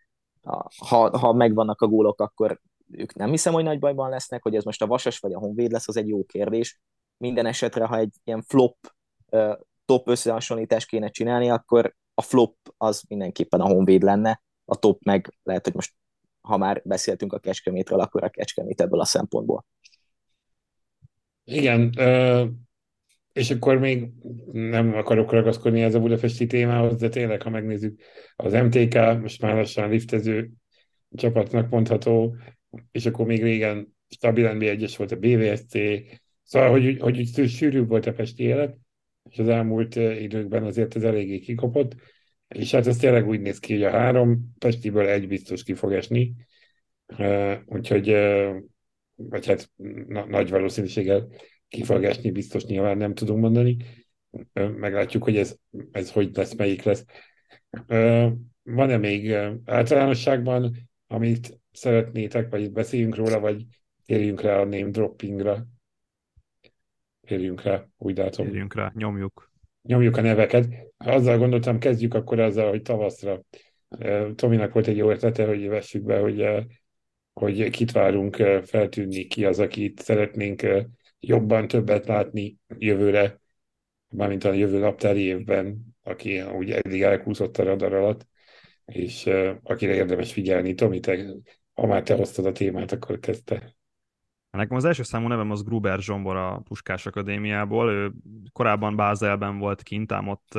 Ha, ha megvannak a gólok, akkor ők nem hiszem, hogy nagy bajban lesznek, hogy ez most a Vasas vagy a Honvéd lesz, az egy jó kérdés. Minden esetre, ha egy ilyen flop top összehasonlítást kéne csinálni, akkor a flop az mindenképpen a Honvéd lenne, a top meg lehet, hogy most ha már beszéltünk a Kecskemétről, akkor a Kecskemét ebből a szempontból. Igen, és akkor még nem akarok ragaszkodni ez a budapesti témához, de tényleg, ha megnézzük, az MTK most már lassan liftező csapatnak mondható, és akkor még régen stabilan B1-es volt a BVSC, szóval, hogy, hogy, hogy sűrűbb volt a pesti élet, és az elmúlt időkben azért ez eléggé kikopott, és hát ez tényleg úgy néz ki, hogy a három Pestiből egy biztos ki fog esni, úgyhogy vagy hát na, nagy valószínűséggel ki fog esni, biztos nyilván nem tudunk mondani. Meglátjuk, hogy ez, ez hogy lesz, melyik lesz. Van-e még általánosságban, amit szeretnétek, vagy beszéljünk róla, vagy térjünk rá a name droppingra? Térjünk rá, úgy látom. Térjünk rá, nyomjuk. Nyomjuk a neveket. Azzal gondoltam, kezdjük akkor azzal, hogy tavaszra. Tominak volt egy jó ötlete, hogy vessük be, hogy hogy kit várunk feltűnni, ki az, akit szeretnénk jobban többet látni jövőre, mármint a jövő naptári évben, aki úgy eddig elkúszott a radar alatt, és akire érdemes figyelni. Tomi, te, ha már te hoztad a témát, akkor kezdte. Nekem az első számú nevem az Gruber Zsombor a Puskás Akadémiából. Ő korábban Bázelben volt kint, ám ott,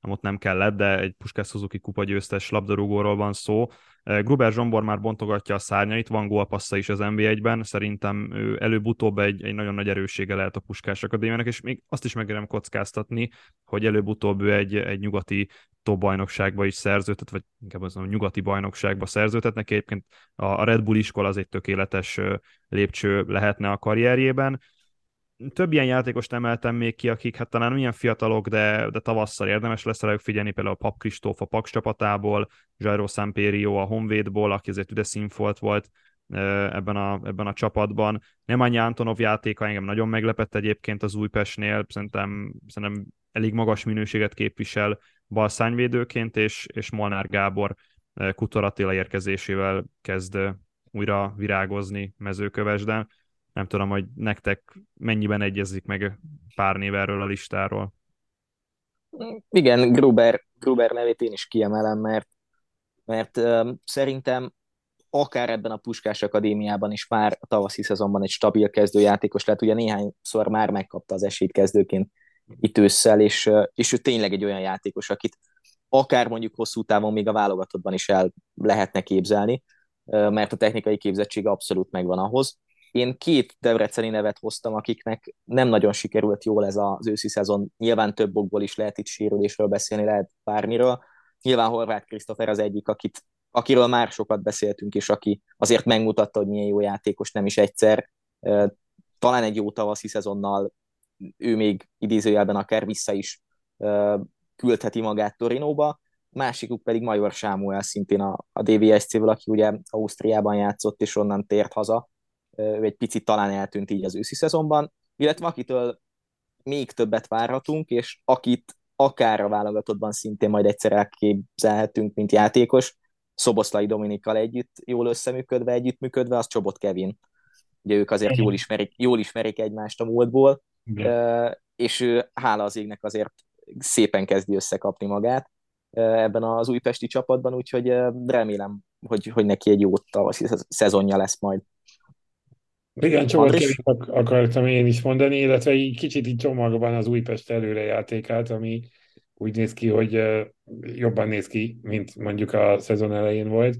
ám ott nem kellett, de egy Puskás Suzuki kupa győztes labdarúgóról van szó. Gruber Zsombor már bontogatja a szárnyait, van gólpassza is az NB1-ben, szerintem ő előbb-utóbb egy, egy nagyon nagy erőssége lehet a Puskás Akadémiának, és még azt is megérem kockáztatni, hogy előbb-utóbb ő egy, egy nyugati top bajnokságba is szerződtet, vagy inkább az a nyugati bajnokságba szerződtet. Neki egyébként a Red Bull iskola az egy tökéletes lépcső lehetne a karrierjében több ilyen játékost emeltem még ki, akik hát talán milyen fiatalok, de, de tavasszal érdemes lesz rájuk figyelni, például a Pap Kristóf a Paks csapatából, Jairo Samperio a Honvédból, aki azért üde színfolt volt ebben a, ebben a csapatban. Nemányi Antonov játéka engem nagyon meglepett egyébként az Újpestnél, szerintem, szerintem elég magas minőséget képvisel balszányvédőként, és, és Molnár Gábor Kutor Attila érkezésével kezd újra virágozni mezőkövesden nem tudom, hogy nektek mennyiben egyezik meg pár név erről a listáról. Igen, Gruber, Gruber nevét én is kiemelem, mert, mert uh, szerintem akár ebben a Puskás Akadémiában is már a tavaszi szezonban egy stabil kezdőjátékos lett, ugye néhányszor már megkapta az esélyt kezdőként itt ősszel, és, és ő tényleg egy olyan játékos, akit akár mondjuk hosszú távon még a válogatottban is el lehetne képzelni, mert a technikai képzettség abszolút megvan ahhoz. Én két debreceni nevet hoztam, akiknek nem nagyon sikerült jól ez az őszi szezon. Nyilván több okból is lehet itt sérülésről beszélni, lehet bármiről. Nyilván Horváth Krisztofer az egyik, akit, akiről már sokat beszéltünk, és aki azért megmutatta, hogy milyen jó játékos, nem is egyszer. Talán egy jó tavaszi szezonnal ő még idézőjelben akár vissza is küldheti magát Torinóba, másikuk pedig Major Sámuel szintén a, a DVSC-ből, aki ugye Ausztriában játszott, és onnan tért haza. Ő egy picit talán eltűnt így az őszi szezonban, illetve akitől még többet várhatunk, és akit akár a válogatottban szintén majd egyszer elképzelhetünk, mint játékos, Szoboszlai Dominikkal együtt jól összeműködve, együttműködve, az Csobot Kevin. Ugye ők azért jól ismerik, jól ismerik egymást a múltból, Igen. és ő, hála az égnek azért szépen kezdi összekapni magát ebben az újpesti csapatban, úgyhogy remélem, hogy, hogy neki egy jó tavaszi szezonja lesz majd. Igen, Csomag Andris... akartam én is mondani, illetve így kicsit így csomagban az Újpest előrejátékát, ami úgy néz ki, hogy jobban néz ki, mint mondjuk a szezon elején volt,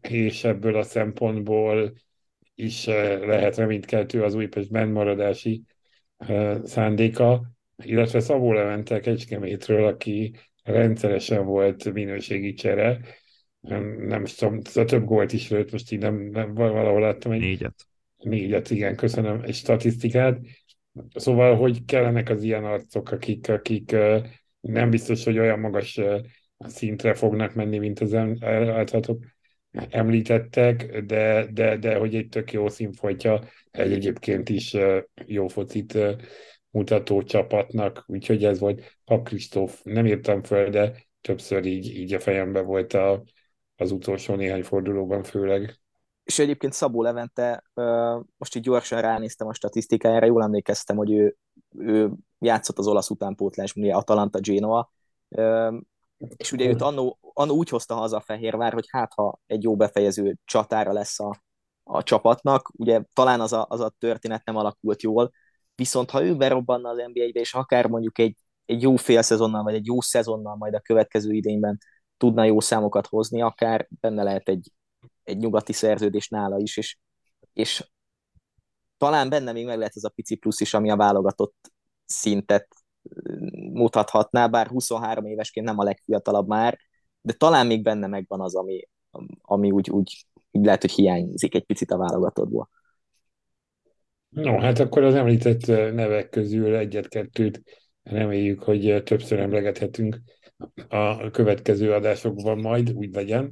és ebből a szempontból is lehet reménykeltő az Újpest bennmaradási szándéka, illetve Szabó Levente Kecskemétről, aki rendszeresen volt minőségi csere, nem is tudom, több gólt is lőtt, most így nem, nem valahol láttam egy... Négyet. Négyet, igen, köszönöm, egy statisztikát. Szóval, hogy kellenek az ilyen arcok, akik, akik nem biztos, hogy olyan magas szintre fognak menni, mint az általatok említettek, de, de, de hogy egy tök jó színfoltja egy egyébként is jó focit mutató csapatnak, úgyhogy ez volt Pap Kristóf, nem írtam föl, de többször így, így a fejembe volt a, az utolsó néhány fordulóban főleg. És egyébként Szabó Levente, most így gyorsan ránéztem a statisztikájára, jól emlékeztem, hogy ő, ő játszott az olasz utánpótlás, ugye Atalanta Genoa, és ugye őt annó, annó úgy hozta haza a Fehérvár, hogy hát ha egy jó befejező csatára lesz a, a csapatnak, ugye talán az a, az a történet nem alakult jól, viszont ha ő berobbanna az NBA-be, és akár mondjuk egy, egy jó fél szezonnal, vagy egy jó szezonnal majd a következő idényben tudna jó számokat hozni, akár benne lehet egy, egy nyugati szerződés nála is, és, és talán benne még meg lehet ez a pici plusz is, ami a válogatott szintet mutathatná, bár 23 évesként nem a legfiatalabb már, de talán még benne megvan az, ami, ami úgy, úgy, úgy lehet, hogy hiányzik egy picit a válogatottból. No, hát akkor az említett nevek közül egyet-kettőt reméljük, hogy többször emlegethetünk a következő adásokban majd, úgy legyen.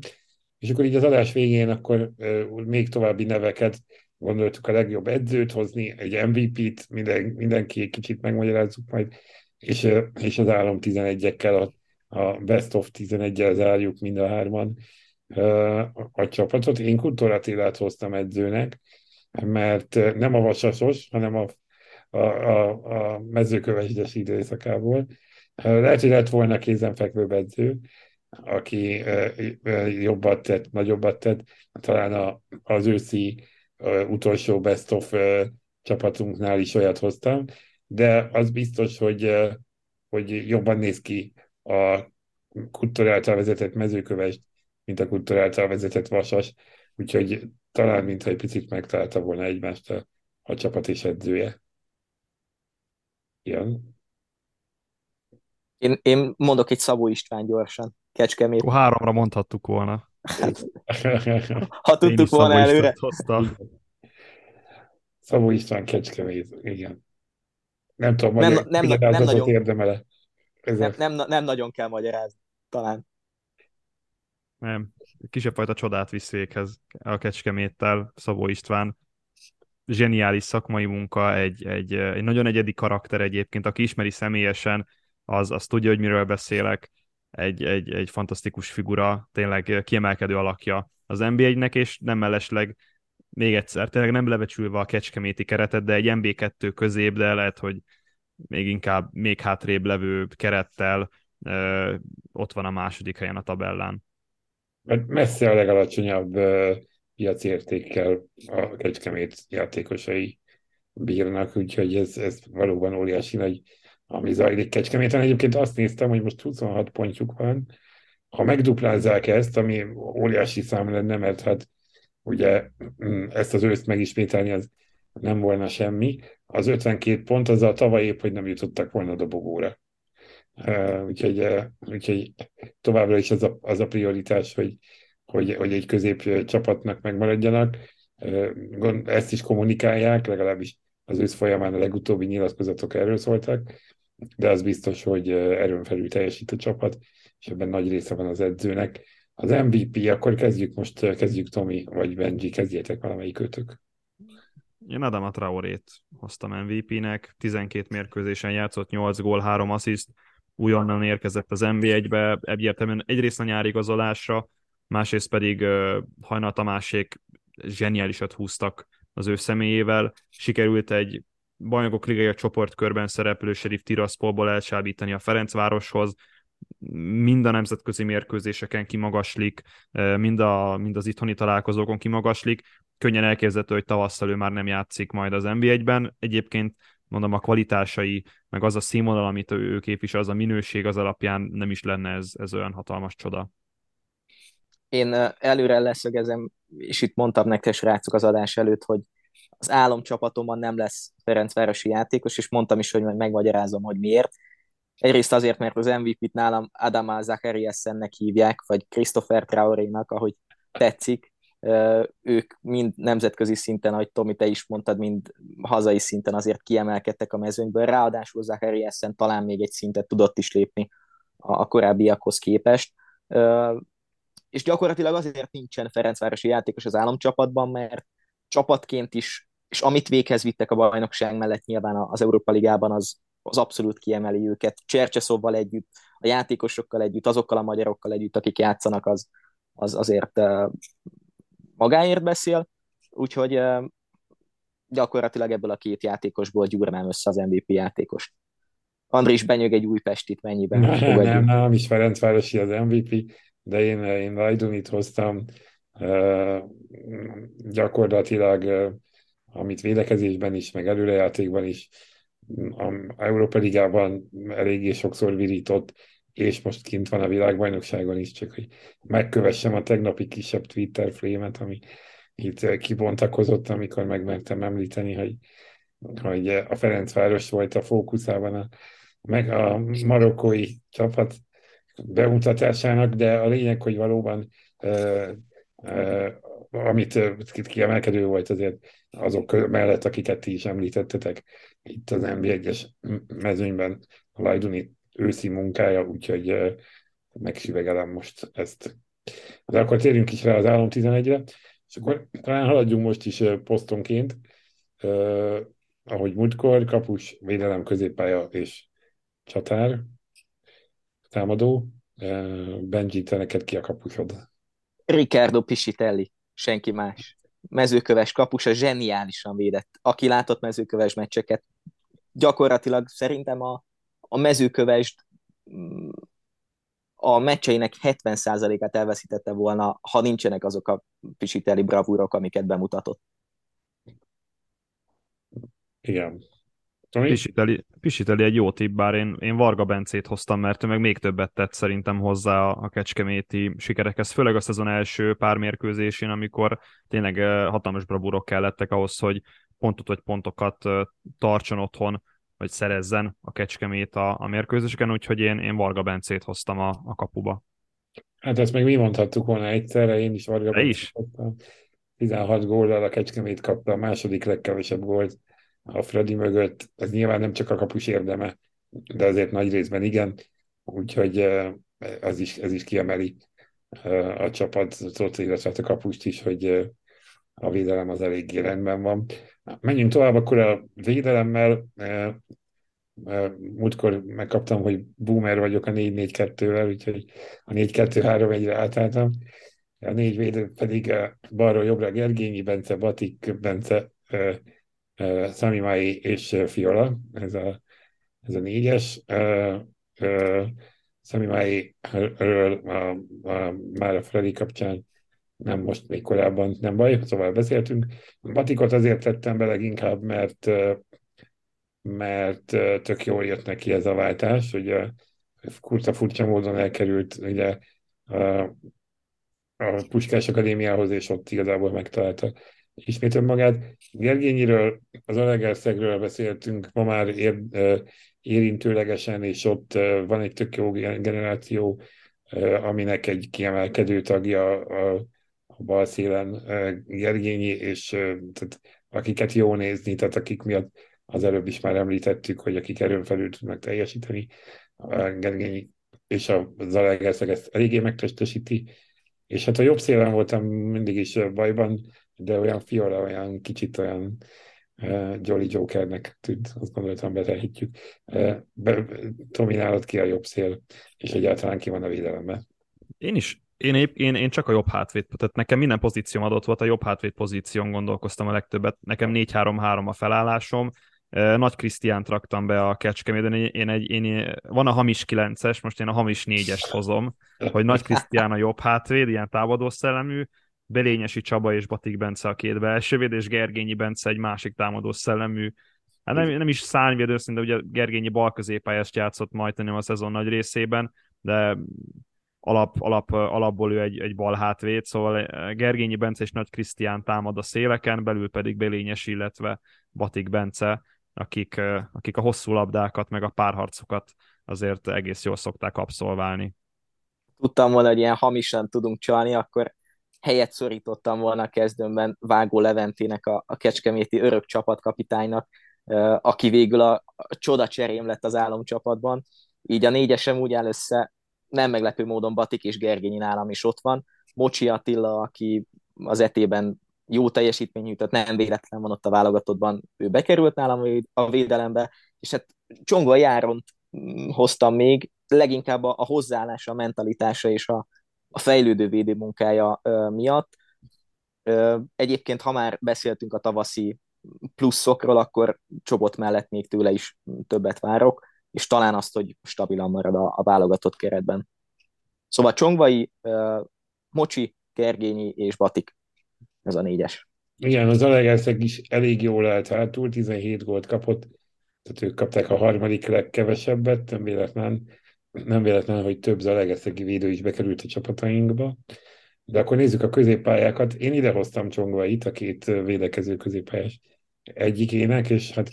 És akkor így az adás végén akkor még további neveket gondoltuk a legjobb edzőt hozni, egy MVP-t, minden, mindenki egy kicsit megmagyarázzuk majd, és, és az állam 11-ekkel, a, a best of 11-el zárjuk mind a hárman a, csapatot. Én Kultúratélát hoztam edzőnek, mert nem a vasasos, hanem a, a, a, a mezőkövesdes időszakából. Lehet, hogy lett volna kézenfekvő edző, aki jobbat tett, nagyobbat tett. Talán a, az őszi utolsó best of csapatunknál is olyat hoztam, de az biztos, hogy, hogy jobban néz ki a kultúráltal vezetett mezőköves, mint a kultúráltal vezetett vasas, úgyhogy talán mintha egy picit megtalálta volna egymást a, a csapat és edzője. Igen. Én, én mondok egy Szabó István gyorsan, Kecskemét. Ó, háromra mondhattuk volna. ha tudtuk volna előre. Szabó István Kecskemét, igen. Nem tudom, nem, nem, nem, nem nagyon, érdemele. Nem, nem, nem nagyon kell magyarázni, talán. Nem, kisebb fajta csodát visz véghez a Kecskeméttel Szabó István. Zseniális szakmai munka, egy, egy, egy nagyon egyedi karakter egyébként, aki ismeri személyesen, az, az tudja, hogy miről beszélek. Egy, egy, egy fantasztikus figura, tényleg kiemelkedő alakja az NBA-nek, és nem mellesleg még egyszer, tényleg nem lebecsülve a kecskeméti keretet, de egy MB2 közép, de lehet, hogy még inkább még hátrébb levő kerettel ö, ott van a második helyen a tabellán mert messze a legalacsonyabb uh, piacértékkel a Kecskemét játékosai bírnak, úgyhogy ez, ez valóban óriási nagy, ami zajlik Kecskeméten. Egyébként azt néztem, hogy most 26 pontjuk van, ha megduplázzák ezt, ami óriási szám lenne, mert hát ugye mm, ezt az őszt megismételni az nem volna semmi, az 52 pont, az a tavaly épp, hogy nem jutottak volna a dobogóra. Úgyhogy, úgyhogy továbbra is az a, az a prioritás, hogy, hogy, hogy egy közép csapatnak megmaradjanak. Ezt is kommunikálják, legalábbis az ősz folyamán a legutóbbi nyilatkozatok erről szóltak, de az biztos, hogy erőn felül teljesít a csapat, és ebben nagy része van az edzőnek. Az MVP, akkor kezdjük most, kezdjük Tomi, vagy Benji, kezdjétek valamelyik őtök. Én Adama Traorét hoztam MVP-nek, 12 mérkőzésen játszott, 8 gól, 3 assziszt, újonnan érkezett az NB1-be, egyértelműen egyrészt a nyári igazolásra, másrészt pedig uh, Hajnal Tamásék zseniálisat húztak az ő személyével, sikerült egy bajnokok ligája csoportkörben szereplő Sheriff Tiraspolból elsábítani a Ferencvároshoz, mind a nemzetközi mérkőzéseken kimagaslik, mind, a, mind az itthoni találkozókon kimagaslik. Könnyen elképzelhető, hogy tavasszal ő már nem játszik majd az NBA-ben. Egyébként mondom, a kvalitásai, meg az a színvonal, amit ő képvisel, az a minőség az alapján nem is lenne ez, ez olyan hatalmas csoda. Én előre leszögezem, és itt mondtam nektek, srácok, az adás előtt, hogy az álomcsapatomban nem lesz Ferencvárosi játékos, és mondtam is, hogy majd megmagyarázom, hogy miért. Egyrészt azért, mert az MVP-t nálam Adama Zachariasennek hívják, vagy Christopher Traoré-nak, ahogy tetszik. Ők mind nemzetközi szinten, ahogy Tomi, te is mondtad, mind hazai szinten azért kiemelkedtek a mezőnyből. Ráadásul Zachariasen talán még egy szintet tudott is lépni a korábbiakhoz képest. És gyakorlatilag azért nincsen Ferencvárosi játékos az államcsapatban, mert csapatként is, és amit véghez vittek a bajnokság mellett nyilván az Európa Ligában, az, az abszolút kiemeli őket. Csercseszóval együtt, a játékosokkal együtt, azokkal a magyarokkal együtt, akik játszanak, az, az azért magáért beszél, úgyhogy gyakorlatilag ebből a két játékosból gyúrnám össze az MVP játékos. Andris benyög egy új Pestit, mennyiben nem? Nem, nem is Ferencvárosi az MVP, de én, én Lajdunit hoztam, gyakorlatilag, amit védekezésben is, meg előrejátékban is, a Európa Ligában eléggé sokszor virított, és most kint van a világbajnokságon is, csak hogy megkövessem a tegnapi kisebb Twitter flémet, ami itt kibontakozott, amikor megmertem említeni, hogy, hogy a Ferencváros volt a fókuszában a, meg a marokkói csapat bemutatásának, de a lényeg, hogy valóban amit kiemelkedő volt azért azok mellett, akiket ti is említettetek itt az NB1-es mezőnyben a Lajduni őszi munkája, úgyhogy megsüvegelem most ezt. De akkor térjünk is rá az állam 11-re, és akkor talán haladjunk most is posztonként, uh, ahogy múltkor, kapus, védelem, középpálya és csatár, támadó. Benji, te neked ki a kapusod? Ricardo Pisitelli, senki más. Mezőköves kapusa zseniálisan védett. Aki látott mezőköves meccseket, gyakorlatilag szerintem a, a mezőkövest mm, a meccseinek 70%-át elveszítette volna, ha nincsenek azok a Pisitelli bravúrok, amiket bemutatott. Igen. Pisiteli, Pisiteli egy jó tipp, bár én, én Varga Bencét hoztam, mert ő meg még többet tett szerintem hozzá a kecskeméti sikerekhez, főleg a szezon első pár mérkőzésén, amikor tényleg hatalmas bravúrok kellettek ahhoz, hogy pontot vagy pontokat tartson otthon, vagy szerezzen a kecskemét a, a mérkőzéseken, úgyhogy én, én Varga Bencét hoztam a, a kapuba. Hát ezt meg mi mondhattuk volna egyszerre, én is Varga Bencét is. hoztam. 16 góllal a Kecskemét kapta a második legkevesebb gólt a Freddy mögött. Ez nyilván nem csak a kapus érdeme, de azért nagy részben igen. Úgyhogy az is, ez is kiemeli a csapatot, illetve a kapust is, hogy a védelem az eléggé rendben van. Menjünk tovább akkor a védelemmel. Múltkor megkaptam, hogy boomer vagyok a 4-4-2-vel, úgyhogy a 4-2-3-1-re átálltam. A négy védő pedig balról jobbra Gergényi, Bence, Batik, Bence, Sami Mai és Fiola, ez a, ez a négyes. Sami Mai-ről már a Freddy kapcsán nem most, még korábban, nem baj, szóval beszéltünk. Batikot azért tettem be leginkább, mert mert tök jól jött neki ez a váltás, ugye kurta furcsa módon elkerült ugye a, a Puskás Akadémiához, és ott igazából megtalálta ismét önmagát. Gergényiről, az Alegerszegről beszéltünk ma már ér, érintőlegesen, és ott van egy tök jó generáció, aminek egy kiemelkedő tagja a, a bal szélen Gergényi, és tehát akiket jó nézni, tehát akik miatt az előbb is már említettük, hogy akik erőn felül tudnak teljesíteni, Gergényi és a Zalaegerszeg ezt eléggé megtestesíti, és hát a jobb szélen voltam mindig is bajban, de olyan fiola, olyan kicsit olyan uh, Jolly Jokernek tűnt, azt gondoltam betehetjük. Uh, be, dominálod ki a jobb szél, és egyáltalán ki van a védelemben. Én is én, épp, én, én csak a jobb hátvét, tehát nekem minden pozícióm adott volt, a jobb hátvét pozíción gondolkoztam a legtöbbet. Nekem 4-3-3 a felállásom, nagy Krisztiánt raktam be a Kecskeméden, én egy, én, van a hamis 9-es, most én a hamis 4-est hozom, hogy Nagy Krisztián a jobb hátvéd, ilyen támadó szellemű, Belényesi Csaba és Batik Bence a két belsővéd, és Gergényi Bence egy másik támadó szellemű, hát nem, nem is szárnyvédő, de ugye Gergényi bal középpályást játszott majdnem a szezon nagy részében, de alap, alap, alapból ő egy, egy bal hátvéd, szóval Gergényi Bence és Nagy Krisztián támad a széleken, belül pedig Belényes, illetve Batik Bence akik, akik a hosszú labdákat, meg a párharcokat azért egész jól szokták abszolválni. Tudtam volna, hogy ilyen hamisan tudunk csalni, akkor helyet szorítottam volna a kezdőmben Vágó Leventének, a, a kecskeméti örök csapatkapitánynak, aki végül a, a csoda cserém lett az álomcsapatban. Így a négyesem úgy áll össze, nem meglepő módon Batik és Gergényi nálam is ott van. Mocsi Attila, aki az etében jó teljesítmény nyújtott, nem véletlen van ott a válogatottban, ő bekerült nálam a védelembe, és hát Csongva Járont mm, hoztam még, leginkább a, a hozzáállása, a mentalitása és a, a fejlődő védőmunkája ö, miatt. Egyébként, ha már beszéltünk a tavaszi pluszokról, akkor Csobot mellett még tőle is többet várok, és talán azt, hogy stabilan marad a, a válogatott keretben. Szóval Csongvai, Mocsi, Kergényi és Batik ez a négyes. Igen, az Alegerszeg is elég jól állt hátul, 17 gólt kapott, tehát ők kapták a harmadik legkevesebbet, nem véletlen, nem véletlen, hogy több Zalegerszegi védő is bekerült a csapatainkba. De akkor nézzük a középpályákat. Én idehoztam Csongvait, a két védekező középpályás egyikének, és hát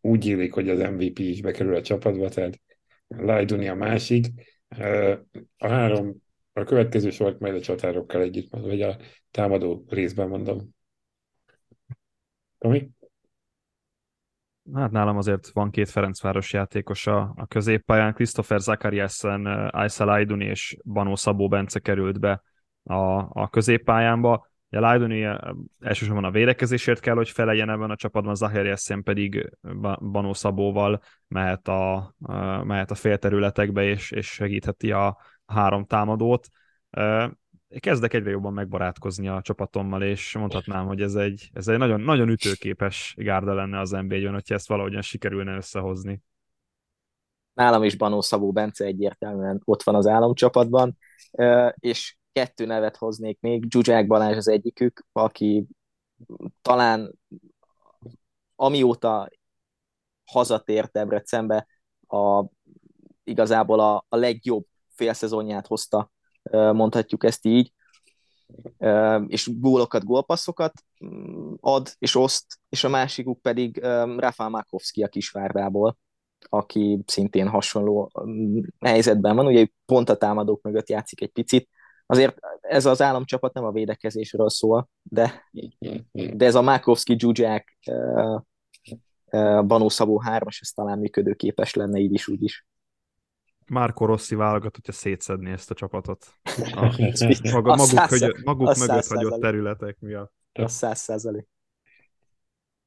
úgy élik, hogy az MVP is bekerül a csapatba, tehát Lajduni a másik. A három, a következő sort majd a csatárokkal együtt, vagy a támadó részben mondom. Tomi? Hát nálam azért van két Ferencváros játékos a, középpályán. Christopher Zakariasen, Aysel Ayduni és Banó Szabó Bence került be a, a középpályámba. A Lajduni elsősorban a védekezésért kell, hogy feleljen ebben a csapatban, Zahariasen pedig Banó Szabóval mehet a, mehet a félterületekbe, és, és segítheti a három támadót kezdek egyre jobban megbarátkozni a csapatommal, és mondhatnám, hogy ez egy, ez egy nagyon, nagyon ütőképes gárda lenne az NBA-ben, hogyha ezt valahogyan sikerülne összehozni. Nálam is Banó Szabó Bence egyértelműen ott van az államcsapatban, és kettő nevet hoznék még, Zsuzsák Balázs az egyikük, aki talán amióta hazatért Debrecenbe, a, igazából a, a legjobb félszezonját hozta mondhatjuk ezt így, és gólokat, gólpasszokat mm, ad és oszt, és a másikuk pedig Rafael Makovsky a Kisvárdából, aki szintén hasonló mm, helyzetben van, ugye pont a támadók mögött játszik egy picit, azért ez az államcsapat nem a védekezésről szól, de, de ez a Makovsky, Zsuzsák, Banó Szabó 3-as, ez talán működőképes lenne így is, úgy is. Márko Rossi válogat, hogyha szétszedni ezt a csapatot. A, maga, maguk, száz, hogy, maguk mögött hagyott területek miatt. A száz százalék.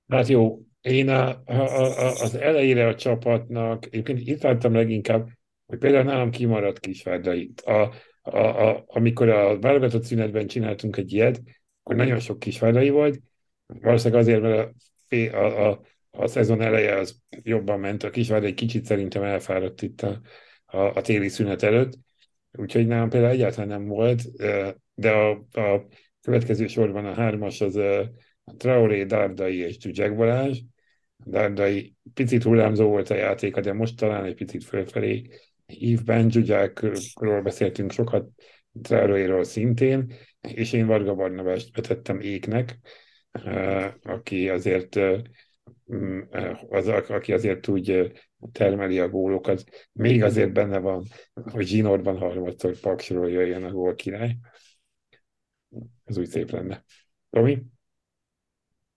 Hát jó, én a, a, a, az elejére a csapatnak, egyébként itt láttam leginkább, hogy például nálam kimaradt itt. A, a, a, amikor a válogatott szünetben csináltunk egy ilyet, akkor nagyon sok kisvárdai volt, valószínűleg azért, mert a, a, a, a szezon eleje az jobban ment, a kisvárda egy kicsit szerintem elfáradt itt a, a, a téli szünet előtt, úgyhogy nálam például egyáltalán nem volt, de a, a következő sorban a hármas az a Traoré, Dárdai és Zsuzsák Balázs. Dárdai picit hullámzó volt a játéka, de most talán egy picit fölfelé hívben. Zsuzsákról beszéltünk sokat, Traoréról szintén, és én Varga Barnabást vetettem éknek, aki azért az, aki azért úgy termeli a gólokat. Még azért benne van, hogy Zsinórban harmadszor Paksról jöjjön a gól király. Ez úgy szép lenne. Tomi?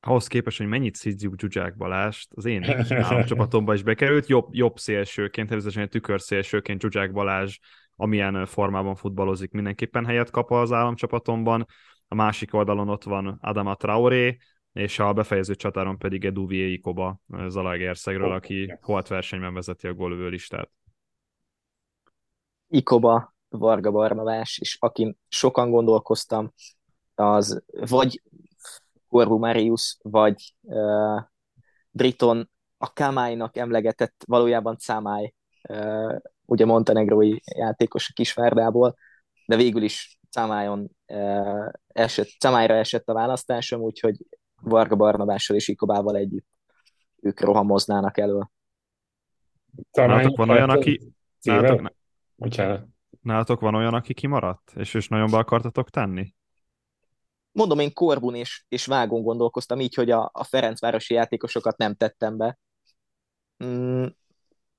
ahhoz képest, hogy mennyit szidjuk Zsuzsák Balást, az én államcsapatomba is bekerült, jobb, jobb szélsőként, természetesen tükörszélsőként Zsuzsák Balázs, amilyen formában futballozik, mindenképpen helyet kap az államcsapatomban. A másik oldalon ott van Adama Traoré, és a befejező csatáron pedig Edu Ikoba Zalaegerszegről, aki holt versenyben vezeti a gólövő listát. Ikoba, Varga Barnabás, és akin sokan gondolkoztam, az vagy Corbu Marius, vagy uh, Briton a Kamálynak emlegetett valójában Camály, uh, ugye montenegrói játékos a Kisvárdából, de végül is Camájon uh, esett, Camályra esett a választásom, úgyhogy Varga Barnabással és Ikobával együtt ők rohamoznának elő. Nálatok van olyan, aki... Nálatok, nálatok van olyan, aki kimaradt, és és nagyon be akartatok tenni? mondom, én Korbun és, és Vágon gondolkoztam így, hogy a, a Ferencvárosi játékosokat nem tettem be. Mm,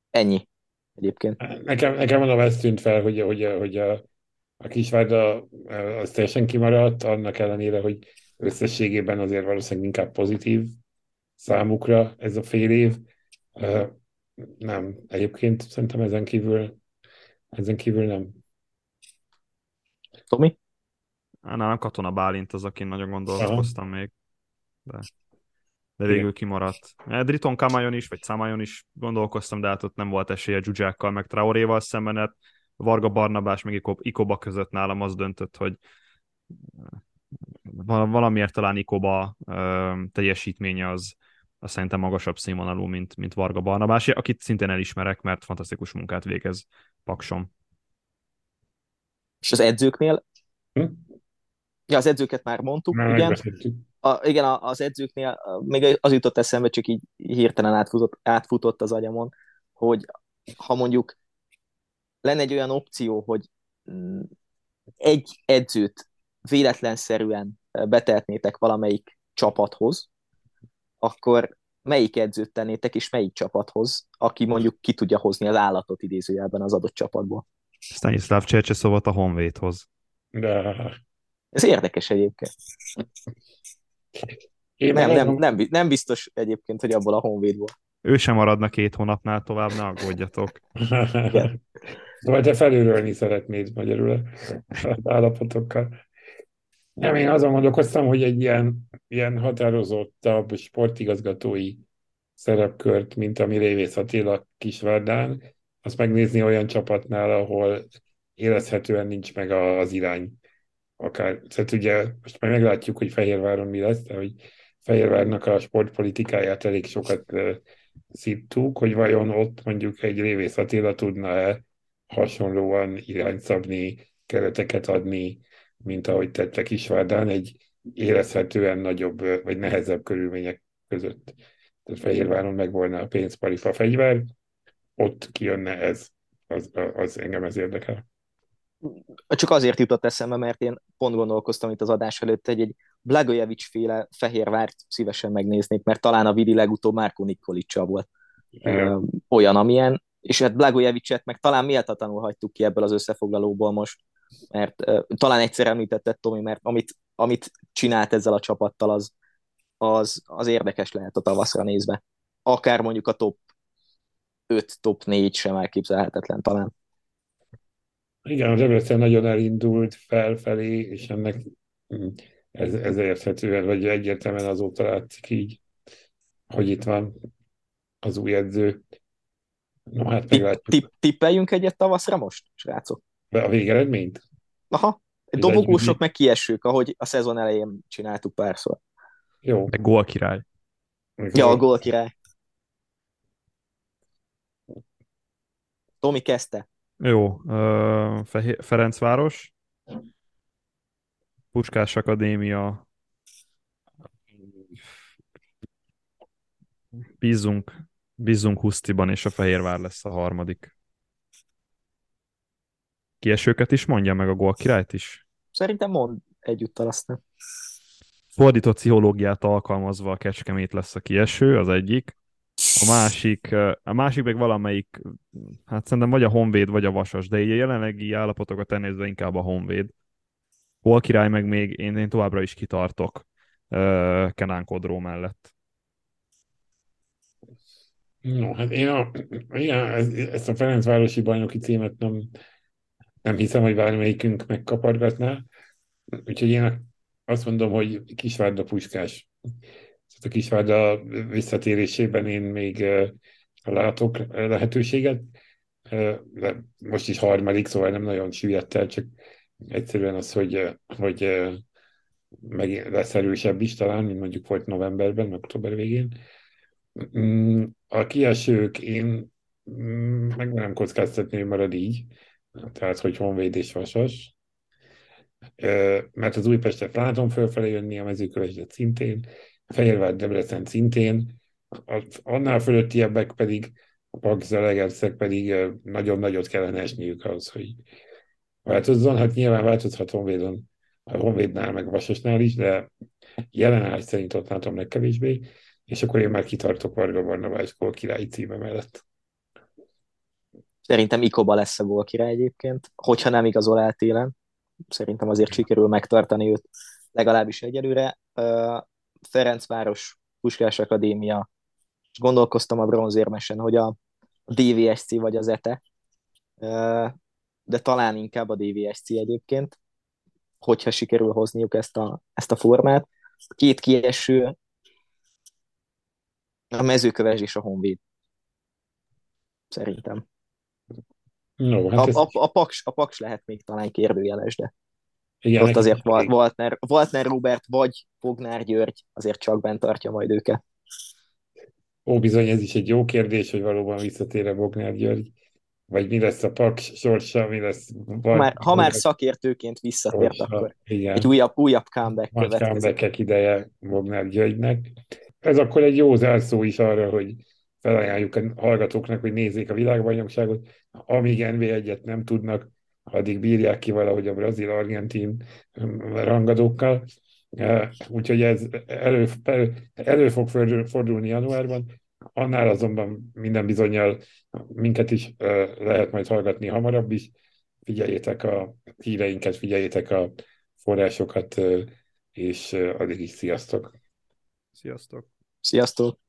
ennyi egyébként. Nekem, nekem mondom, ez tűnt fel, hogy, hogy, hogy a, a Kisvárda az teljesen kimaradt, annak ellenére, hogy összességében azért valószínűleg inkább pozitív számukra ez a fél év. Nem, egyébként szerintem ezen kívül, ezen kívül nem. Tomi? Nálam Katona Bálint az, akin nagyon gondolkoztam még. De, de végül kimaradt. Driton Kamajon is, vagy Szamajon is gondolkoztam, de hát ott nem volt esélye Zsuzsákkal, meg Traoréval szemben. Hát Varga Barnabás, meg Ikoba között nálam az döntött, hogy valamiért talán Ikoba teljesítménye az, az szerintem magasabb színvonalú, mint, mint Varga Barnabás, akit szintén elismerek, mert fantasztikus munkát végez Paksom. És az edzőknél hm? Ja, az edzőket már mondtuk, már igen. A, igen, az edzőknél még az jutott eszembe, csak így hirtelen átfutott, átfutott az agyamon, hogy ha mondjuk lenne egy olyan opció, hogy mm, egy edzőt véletlenszerűen betehetnétek valamelyik csapathoz, akkor melyik edzőt tennétek, és melyik csapathoz, aki mondjuk ki tudja hozni az állatot idézőjelben az adott csapatból? Stanislav Csercseszovat a Honvédhoz. De ez érdekes egyébként. Én nem, nem, nem, nem biztos egyébként, hogy abból a honvédból. Ő sem maradna két hónapnál tovább, ne aggódjatok. Szóval te felülölni szeretnéd magyarul az állapotokkal. Nem, én azon gondolkoztam, hogy egy ilyen, ilyen határozottabb sportigazgatói szerepkört, mint ami Révész Attila Kisvárdán, azt megnézni olyan csapatnál, ahol érezhetően nincs meg az irány akár, tehát ugye most már meglátjuk, hogy Fehérváron mi lesz, de hogy Fehérvárnak a sportpolitikáját elég sokat szittuk, hogy vajon ott mondjuk egy Révész Attila tudna-e hasonlóan irányt szabni, kereteket adni, mint ahogy tette Kisvárdán, egy érezhetően nagyobb vagy nehezebb körülmények között. Tehát Fehérváron meg volna a pénzparifa fegyver, ott kijönne ez, az, az engem ez érdekel csak azért jutott eszembe, mert én pont gondolkoztam itt az adás előtt, hogy egy Blagojevic féle Fehérvárt szívesen megnéznék, mert talán a Vidi legutóbb Márko Nikolicsa volt Igen. olyan, amilyen, és hát Blagojevicet meg talán méltatlanul hagytuk ki ebből az összefoglalóból most, mert uh, talán egyszer említetted Tomi, mert amit, amit csinált ezzel a csapattal, az, az, az érdekes lehet a tavaszra nézve. Akár mondjuk a top 5, top 4 sem elképzelhetetlen talán. Igen, a Debrecen nagyon elindult felfelé, és ennek mm, ez, ez érthetően, vagy egyértelműen azóta látszik így, hogy itt van az új edző. No, hát. Tipp, tippeljünk egyet tavaszra most, srácok? A végeredményt? Aha, dobogósok meg kiesők, ahogy a szezon elején csináltuk párszor. Jó. Meg gól király. Ja, a gól király. Tomi kezdte. Jó, uh, Ferencváros. Puskás Akadémia. Bízunk, bízunk Husztiban, és a Fehérvár lesz a harmadik. Kiesőket is mondja meg a gól királyt is? Szerintem mond egyúttal aztán. Fordított pszichológiát alkalmazva a Kecskemét lesz a kieső, az egyik. A másik, a másik meg valamelyik, hát szerintem vagy a Honvéd, vagy a Vasas, de így a jelenlegi állapotokat elnézve inkább a Honvéd. Hol király meg még, én, én továbbra is kitartok uh, Kenán Kodró mellett. No, hát én a, igen, ezt a Ferencvárosi bajnoki címet nem, nem hiszem, hogy bármelyikünk megkapargatná. Úgyhogy én azt mondom, hogy Kisvárda Puskás. A Kisvárda visszatérésében én még látok lehetőséget. De most is harmadik, szóval nem nagyon süllyedt el, csak egyszerűen az, hogy, hogy meg lesz erősebb is talán, mint mondjuk volt novemberben, október végén. Mm, a kiesők én mm, meg nem kockáztatni, hogy marad így, tehát hogy Honvéd és Vasas, mert az Újpestet látom fölfelé jönni, a mezőkövesdet szintén, Fehérvár Debrecen szintén, annál fölöttiebbek pedig, a Pagzelegerszek pedig nagyon nagyot kellene esniük ahhoz, hogy változzon. Hát nyilván változhat Honvédon, a Honvédnál, meg Vasasnál is, de jelenállás szerint ott látom legkevésbé, és akkor én már kitartok Varga Barnabás gól királyi címe mellett. Szerintem Ikoba lesz a gól király egyébként, hogyha nem igazol el télen. Szerintem azért sikerül megtartani őt legalábbis egyelőre. Ferencváros Puskás Akadémia, és gondolkoztam a bronzérmesen, hogy a DVSC vagy az ETE, de talán inkább a DVSC egyébként, hogyha sikerül hozniuk ezt a, ezt a formát. Két kieső, a mezőköves és a honvéd. Szerintem. No, hát a, ez... a, a, paks, a paks lehet még talán kérdőjeles, de igen, ott azért Wal- Waltner, Waltner Robert vagy Fognár György azért csak bent tartja majd őket. Ó, bizony, ez is egy jó kérdés, hogy valóban visszatér-e Fognár György, vagy mi lesz a Paks sorsa, mi lesz... Ha már, ha már szakértőként visszatért, sorsa, akkor igen. egy újabb, újabb comeback Nagy következik. comeback ideje Fognár Györgynek. Ez akkor egy jó zárszó is arra, hogy felajánljuk a hallgatóknak, hogy nézzék a világbajnokságot, amíg NB1-et nem tudnak, addig bírják ki valahogy a brazil-argentin rangadókkal. Úgyhogy ez elő, elő fog fordulni januárban, annál azonban minden bizonyal minket is lehet majd hallgatni hamarabb is. Figyeljétek a híreinket, figyeljétek a forrásokat, és addig is sziasztok! Sziasztok! Sziasztok!